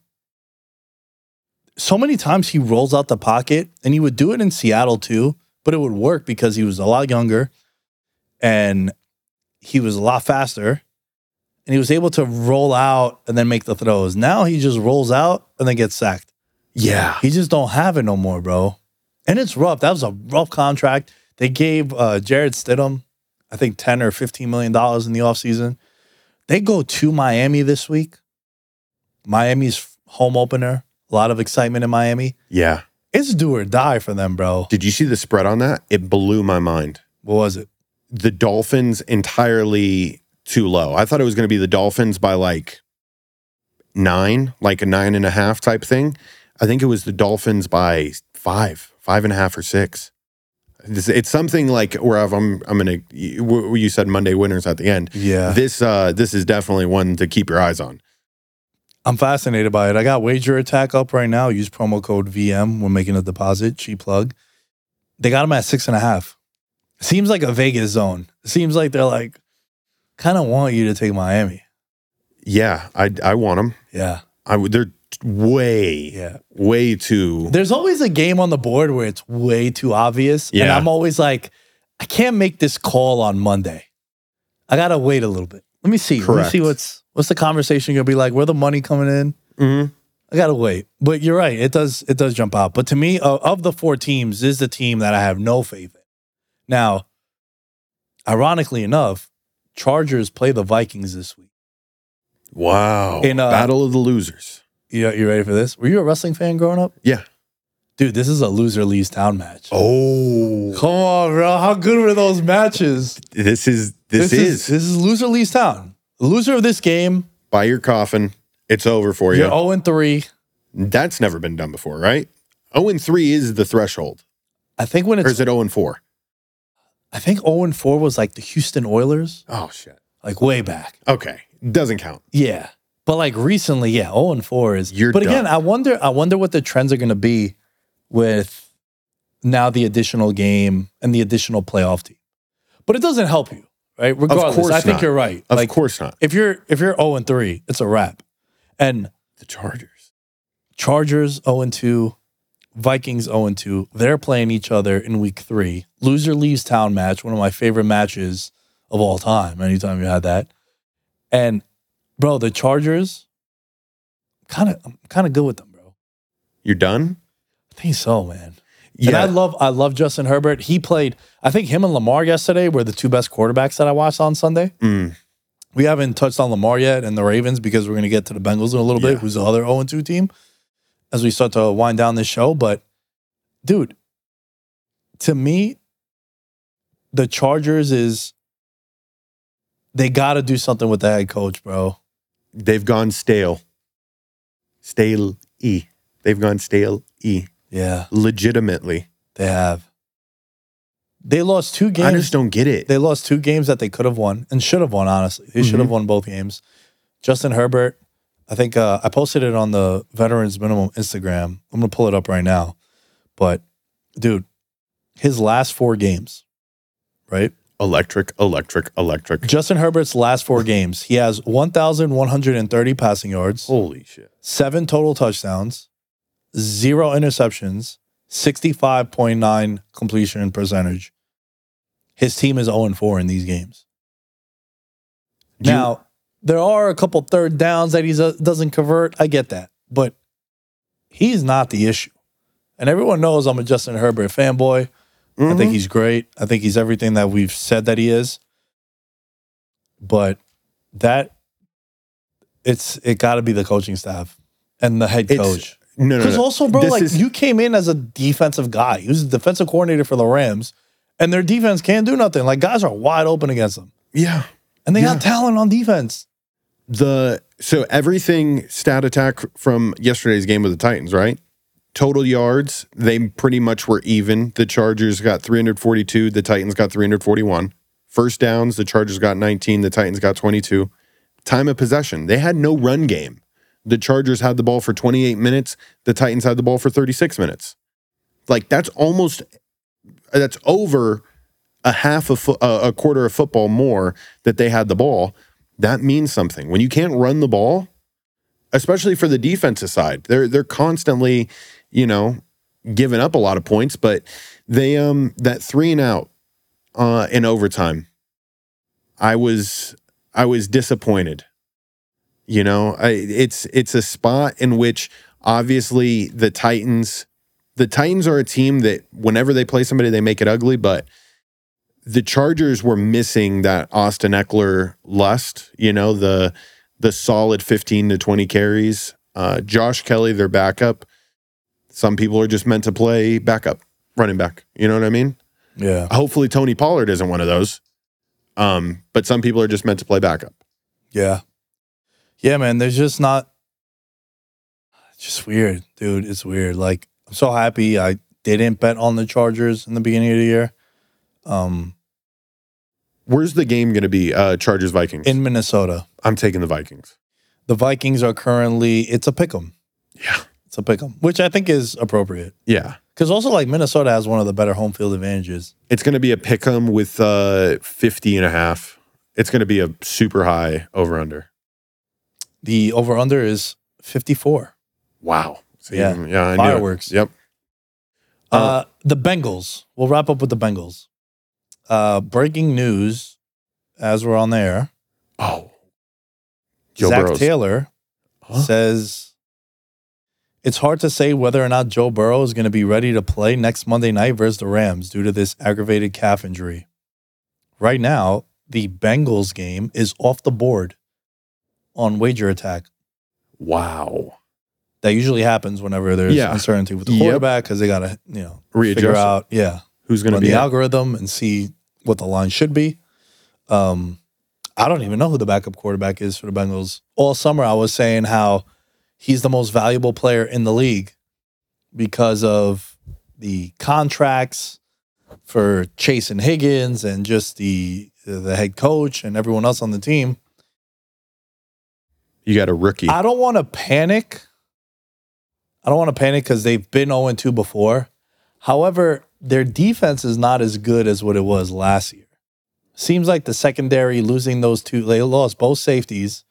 so many times he rolls out the pocket, and he would do it in Seattle too, but it would work because he was a lot younger, and he was a lot faster, and he was able to roll out and then make the throws. Now he just rolls out and then gets sacked. Yeah. He just don't have it no more, bro. And it's rough. That was a rough contract. They gave uh, Jarrett Stidham, I think, 10 or 15 million dollars in the offseason. They go to Miami this week. Miami's home opener. A lot of excitement in Miami. Yeah. It's do or die for them, bro. Did you see the spread on that? It blew my mind. What was it? The Dolphins entirely too low. I thought it was going to be the Dolphins by like nine, like a nine and a half type thing. I think it was the Dolphins by five, five and a half or six. It's, it's something like where I'm I'm gonna you you said Monday winners at the end. Yeah. This uh this is definitely one to keep your eyes on. I'm fascinated by it. I got WagerAttack up right now. Use promo code VM when making a deposit. Cheap plug. They got them at six and a half. Seems like a Vegas zone. Seems like they're like, kind of want you to take Miami. Yeah, I I want them. Yeah. I would. They're way Yeah. way too. There's always a game on the board where it's way too obvious. And I'm always like, I can't make this call on Monday. I gotta wait a little bit. Let me see. Let me see what's what's the conversation gonna be like. Where the money coming in? Mhm. I gotta wait. But you're right. It does it does jump out. But to me, of, of the four teams, this is the team that I have no faith in. Now, ironically enough, Chargers play the Vikings this week. Wow. In, uh, Battle of the losers. You, you ready for this? Were you a wrestling fan growing up? Yeah. Dude, this is a loser leaves town match. Oh, Come on, bro. How good were those matches? this is this, is, this is loser leaves town. The loser of this game, buy your coffin. It's over for you. you're 0 and 3. That's never been done before, right? 0 and 3 is the threshold. I think when Or it's is it 0 and 4? I think 0 and 4 was like the Houston Oilers, Oh shit. like way back. Okay. Doesn't count. Yeah. But like recently, yeah, 0 and 4 is You're But again. I wonder I wonder what the trends are going to be with now the additional game and the additional playoff team. But it doesn't help you, right? Regardless, course I think not. you're right. Of like course not. if you're if you're 0 and 3, it's a wrap. And The Chargers. Chargers 0 and 2, Vikings 0 and 2. They're playing each other in week 3. Loser leaves town match, one of my favorite matches of all time. Anytime you had that. And bro, the Chargers kind of I'm kind of good with them, bro. You're done? I think so, man. Yeah. And I love I love Justin Herbert. He played I think him and Lamar yesterday were the two best quarterbacks that I watched on Sunday. Mm. We haven't touched on Lamar yet and the Ravens because we're going to get to the Bengals in a little Yeah. bit, who's the other 0 2 team, as we start to wind down this show. But, dude, to me, the Chargers is they got to do something with the head coach, bro. They've gone stale. Stale E. They've gone stale E. Yeah, Legitimately. they have. They lost two games. I just don't get it. They lost two games that they could have won and should have won, honestly. They should have Mhm. won both games. Justin Herbert, I think uh, I posted it on the Veterans Minimum Instagram. I'm going to pull it up right now. But, dude, his last four games, right? Electric, electric, electric. Justin Herbert's last four games, he has 1,130 passing yards, Holy shit. seven total touchdowns, zero interceptions, 65.9 completion percentage. His team is 0 4 in these games. Do you- Now, there are a couple third downs that he doesn't convert. I get that. But he's not the issue. And everyone knows I'm a Justin Herbert fanboy. I Mm-hmm. think he's great. I think he's everything that we've said that he is. But that it's it got to be the coaching staff and the head coach. no, no, Because no. also, bro, This like is- you came in as a defensive guy. He was the defensive coordinator for the Rams, and their defense can't do nothing. Like guys are wide open against them, yeah. and they Yeah. got talent on defense. The so everything stat attack from yesterday's game with the Titans, right? Total yards, they pretty much were even. The Chargers got 342, the Titans got 341. First downs, the Chargers got 19, the Titans got 22. Time of possession, they had no run game. The Chargers had the ball for 28 minutes, the Titans had the ball for 36 minutes. Like that's almost that's over a half of fo- a quarter of football more that they had the ball. That means something. When you can't run the ball, especially for the defensive side, they're they're constantly, you know, giving up a lot of points. But they um that three and out uh, in overtime, I was I was disappointed. You know, I, it's it's a spot in which obviously the Titans, the Titans are a team that whenever they play somebody, they make it ugly. But the Chargers were missing that Austin Ekeler lust, you know, the the solid 15 to 20 carries. Uh, Josh Kelley, their backup. Some people are just meant to play backup running back. You know what I mean? Yeah. Hopefully, Tony Pollard isn't one of those. Um, but some people are just meant to play backup. Yeah. Yeah, man. There's just not. It's just weird, dude. It's weird. Like I'm so happy I didn't bet on the Chargers in the beginning of the year. Um, Where's the game going to be? Uh, Chargers Vikings. in Minnesota, I'm taking the Vikings. the Vikings are currently. It's a pick 'em. Yeah. It's a pick 'em, which I think is appropriate Yeah. because also like Minnesota has one of the better home field advantages. It's going to be a pick 'em with uh, 50 and a half. It's going to be a super high over under. The over under is 54. Wow. So, Yeah. Yeah. I knew it. Fireworks. Yep. Uh, the Bengals. We'll wrap up with the Bengals. Uh, breaking news as we're on there. Oh. Joe Zac Burrow's- Taylor Huh? says it's hard to say whether or not Joe Burrow is going to be ready to play next Monday night versus the Rams due to this aggravated calf injury. Right now, the Bengals game is off the board on WagerAttack. Wow. That usually happens whenever there's Yeah. uncertainty with the Yep. quarterback because they got to, you know, Readjust. figure out, yeah, Who's going to be the algorithm and see what the line should be. Um, I don't even know who the backup quarterback is for the Bengals. All summer, I was saying how he's the most valuable player in the league because of the contracts for Chase and Higgins and just the the head coach and everyone else on the team. You got a rookie. I don't want to panic. I don't want to panic because they've been 0 2 before. However, their defense is not as good as what it was last year. Seems like the secondary losing those two, they lost both safeties.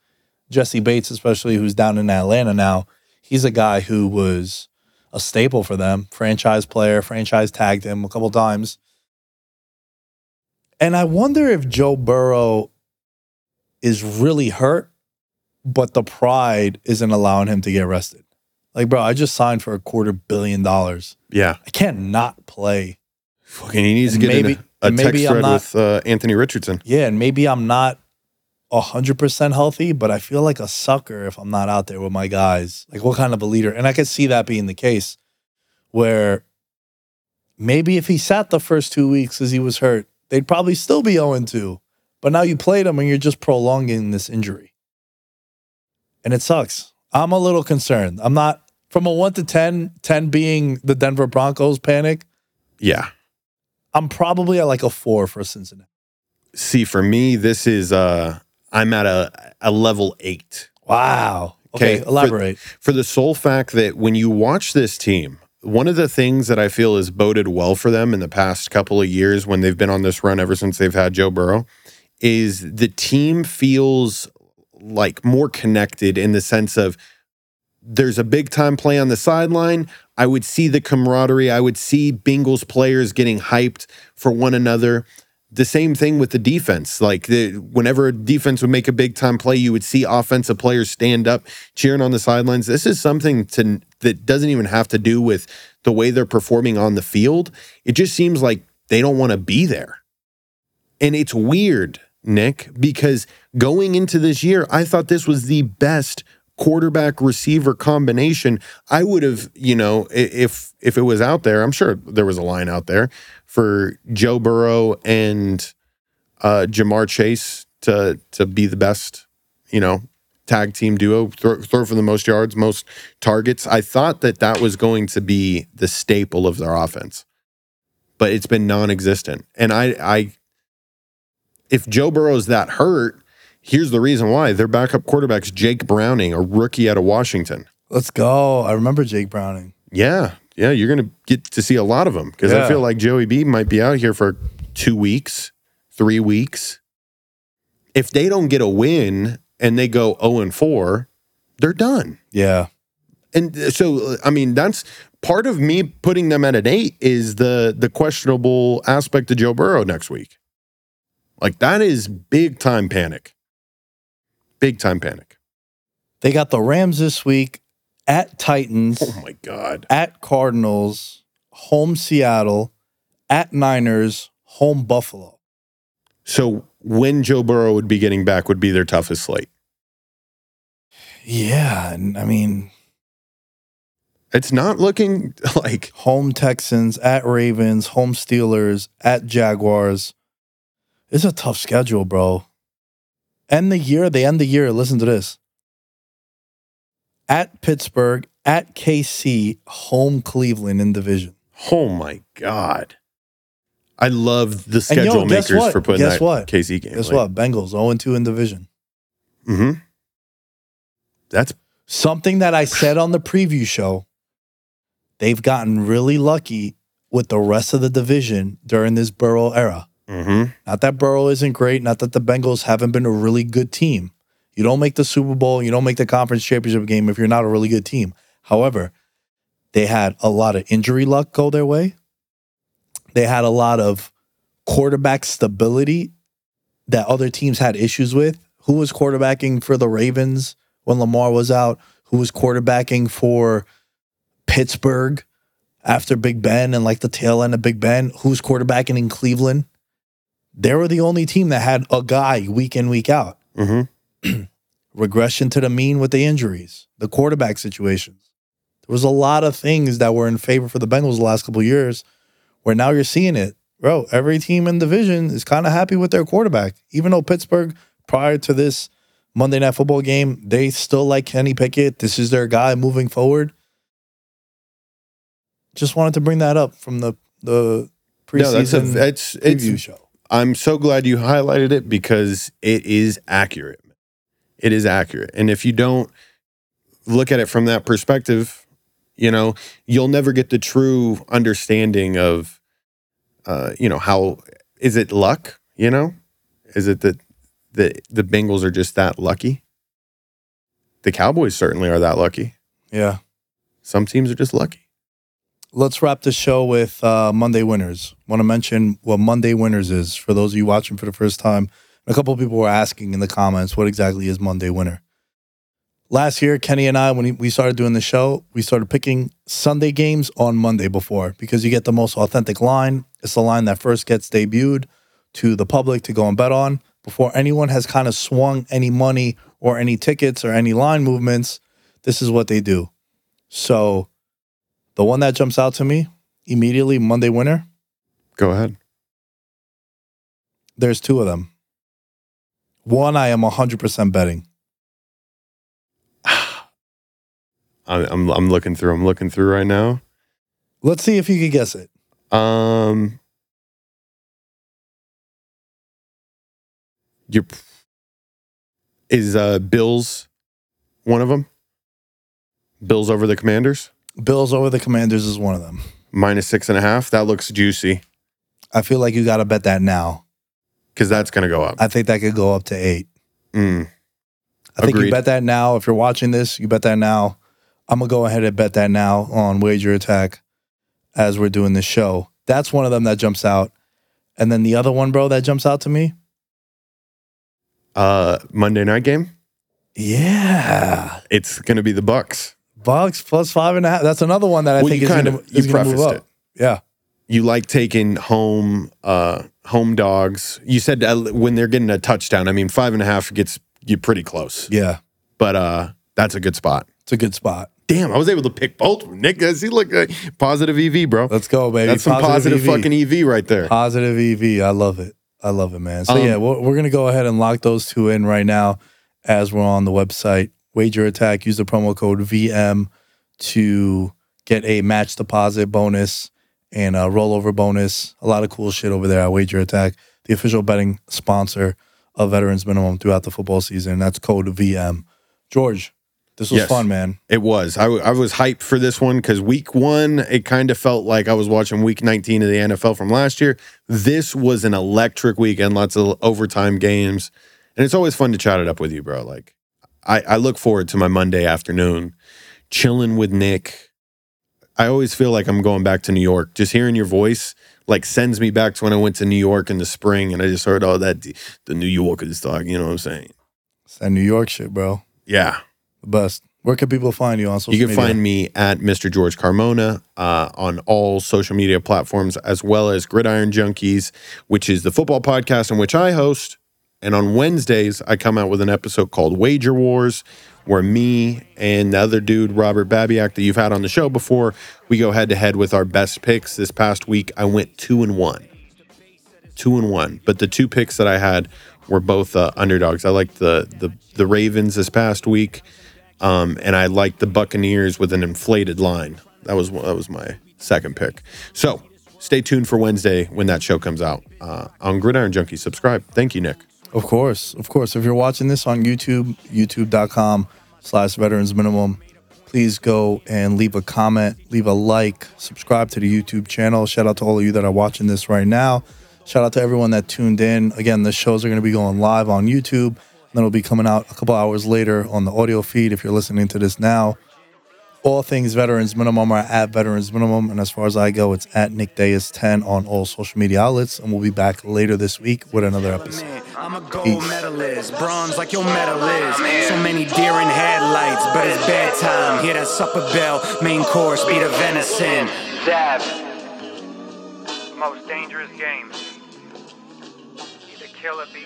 Jessie Bates, especially, who's down in Atlanta now, he's a guy who was a staple for them, franchise player, franchise tagged him a couple times. And I wonder if Joe Burrow is really hurt but the pride isn't allowing him to get rested. Like, bro, I just signed for a quarter billion dollars. yeah. I can't not play. Fucking he needs And to get maybe- in a, a text thread not- with uh, Anthony Richardson. Yeah, and maybe I'm not hundred percent healthy, but I feel like a sucker if I'm not out there with my guys. Like, what kind of a leader? And I could see that being the case, where maybe if he sat the first two weeks as he was hurt, they'd probably still be 0 2. But now you played him and you're just prolonging this injury. And it sucks. I'm a little concerned. I'm not from a 1 to 10, 10 being the Denver Broncos panic. Yeah. I'm probably at like a 4 for Cincinnati. See, for me, this is uh I'm at a a level eight. Wow. Okay, Okay, for- elaborate. For the sole fact that when you watch this team, one of the things that I feel has boded well for them in the past couple of years when they've been on this run ever since they've had Joe Burrow is the team feels like more connected in the sense of there's a big time play on the sideline. I would see the camaraderie. I would see Bengals players getting hyped for one another. The same thing with the defense. Like the, whenever a defense would make a big time play, you would see offensive players stand up cheering on the sidelines. This is something to that doesn't even have to do with the way they're performing on the field. It just seems like they don't want to be there. And it's weird, Nick, because going into this year, I thought this was the best quarterback receiver combination. I would have, you know, if if it was out there, I'm sure there was a line out there for Joe Burrow and uh Ja'Marr Chase to to be the best, you know, tag team duo, throw, throw for the most yards, most targets. I thought that that was going to be the staple of their offense. But it's been non-existent. And I I if Joe Burrow's that hurt, here's the reason why. Their backup quarterback's Jake Browning, a rookie out of Washington. Let's go. I remember Jake Browning. Yeah. Yeah. You're going to get to see a lot of them because I feel like Joey B might be out here for two weeks, three weeks. If they don't get a win and they go 0 and 4, they're done. Yeah. And uh, so, I mean, that's part of me putting them at an eight is the the questionable aspect of Joe Burrow next week. Like that is big time panic. Big time panic. They got the Rams this week at Titans, Oh my God. at Cardinals, home Seattle, at Niners, home Buffalo. So when Joe Burrow would be getting back would be their toughest slate. Yeah, and I mean, It's not looking (laughs) like home Texans, at Ravens, home Steelers, at Jaguars. It's a tough schedule, bro. End the year, they end the year. Listen to this. At Pittsburgh, at KC, home Cleveland in division. oh my god. I love the yo, schedule guess makers what? for putting Guess that what? KC game. Guess what? Bengals 0 2 in division. hmm That's Something that I said on the preview show. They've gotten really lucky with the rest of the division during this Burrow era. Hmm Not that Burrow isn't great, not that the Bengals haven't been a really good team. You don't make the Super Bowl, you don't make the conference championship game if you're not a really good team. However, they had a lot of injury luck go their way. They had a lot of quarterback stability that other teams had issues with. Who was quarterbacking for the Ravens when Lamar was out? Who was quarterbacking for Pittsburgh after Big Ben and like the tail end of Big Ben? Who's quarterbacking in Cleveland? They were the only team that had a guy week in, week out. hmm (clears throat) Regression to the mean with the injuries, the quarterback situations. There was a lot of things that were in favor for the Bengals the last couple of years where now you're seeing it. Bro, every team in division is kind of happy with their quarterback. Even though Pittsburgh, prior to this Monday Night Football game, they still like Kenny Pickett. This is their guy moving forward. Just wanted to bring that up from the the preseason No, that's a, it's preview it's show. I'm so glad you highlighted it because it is accurate. It is accurate. And if you don't look at it from that perspective, you know, you'll never get the true understanding of uh, you know, how is it luck, you know? Is it that the the Bengals are just that lucky? The Cowboys certainly are that lucky. Yeah. Some teams are just lucky. Let's wrap the show with uh, Monday winners. Want to mention what Monday winners is for those of you watching for the first time. A couple of people were asking in the comments what exactly is Monday winner. Last year, Kenny and I, when we started doing the show, we started picking Sunday games on Monday before because you get the most authentic line. It's the line that first gets debuted to the public to go and bet on before anyone has kind of swung any money or any tickets or any line movements. This is what they do. So the one that jumps out to me immediately, Monday winner, Go ahead. there's two of them. One I am 100% betting. (sighs) I'm I'm looking through. I'm looking through right now. Let's see if you can guess it. Um, you is uh Bills one of them? Bills over the Commanders Bills over the Commanders is one of them. minus six and a half. That looks juicy I feel like you got to bet that now. because that's gonna go up. I think that could go up to eight. Mm. I think Agreed. you bet that now. If you're watching this, you bet that now. I'm going to go ahead and bet that now on WagerAttack as we're doing this show. That's one of them that jumps out. And then the other one, bro, that jumps out to me. Uh, Monday night game. Yeah. It's gonna be the Bucks. Bucks plus five and a half. That's another one that I Well, think you is kind gonna, is you move prefaced up. Yeah. You like taking home uh home dogs. You said uh, when they're getting a touchdown. I mean, five and a half gets you pretty close, Yeah. but uh, that's a good spot. It's a good spot. Damn, I was able to pick both. of. Nick, does he look like positive EV, bro? Let's go, baby. That's some positive, EV. fucking EV right there. Positive EV. I love it. I love it, man. So Um, yeah, we're, we're gonna go ahead and lock those two in right now as we're on the website. WagerAttack. Use the promo code VM to get a match deposit bonus and a rollover bonus. A lot of cool shit over there at WagerAttack, the official betting sponsor of Veterans Minimum throughout the football season. That's code VM. George, this was Yes. fun, man. It was. I, w- I was hyped for this one because week one, it kind of felt like I was watching week 19 of the NFL from last year. This was an electric weekend, lots of overtime games. And it's always fun to chat it up with you, bro. Like, I, I look forward to my Monday afternoon, chilling with Nick. I always feel like I'm going back to New York. Just hearing your voice like sends me back to when I went to New York in the spring and I just heard all that, the New Yorkers talk, you know what I'm saying? It's that New York shit, bro. Yeah. The best. Where can people find you on social media? You can media? find me at Mr. George Carmona uh, on all social media platforms, as well as Gridiron Junkies, which is the football podcast in which I host, And on Wednesdays, I come out with an episode called Wager Wars, where me and the other dude, Robert Babiak, that you've had on the show before, we go head to head with our best picks. This past week, I went two and one. Two and one. But the two picks that I had were both uh, underdogs. I liked the, the the Ravens this past week, um, and I liked the Buccaneers with an inflated line. That was that was my second pick. So stay tuned for Wednesday when that show comes out uh, on Gridiron Junkie. Subscribe. Thank you, Nick. Of course, of course. If you're watching this on YouTube, youtube.com slash veterans minimum, please go and leave a comment, leave a like, subscribe to the YouTube channel. Shout out to all of you that are watching this right now. Shout out to everyone that tuned in. Again, the shows are going to be going live on YouTube. Then it'll be coming out a couple hours later on the audio feed if you're listening to this now. All things Veterans Minimum are at Veterans Minimum. And as far as I go, it's at Nick Dais 10 on all social media outlets. And we'll be back later this week with another episode. I'm a gold Peace. medalist, bronze like your medal is. So many deer in headlights, but it's bedtime. Hear that supper bell, main course, be the venison. Dab. Most dangerous game. Either kill or be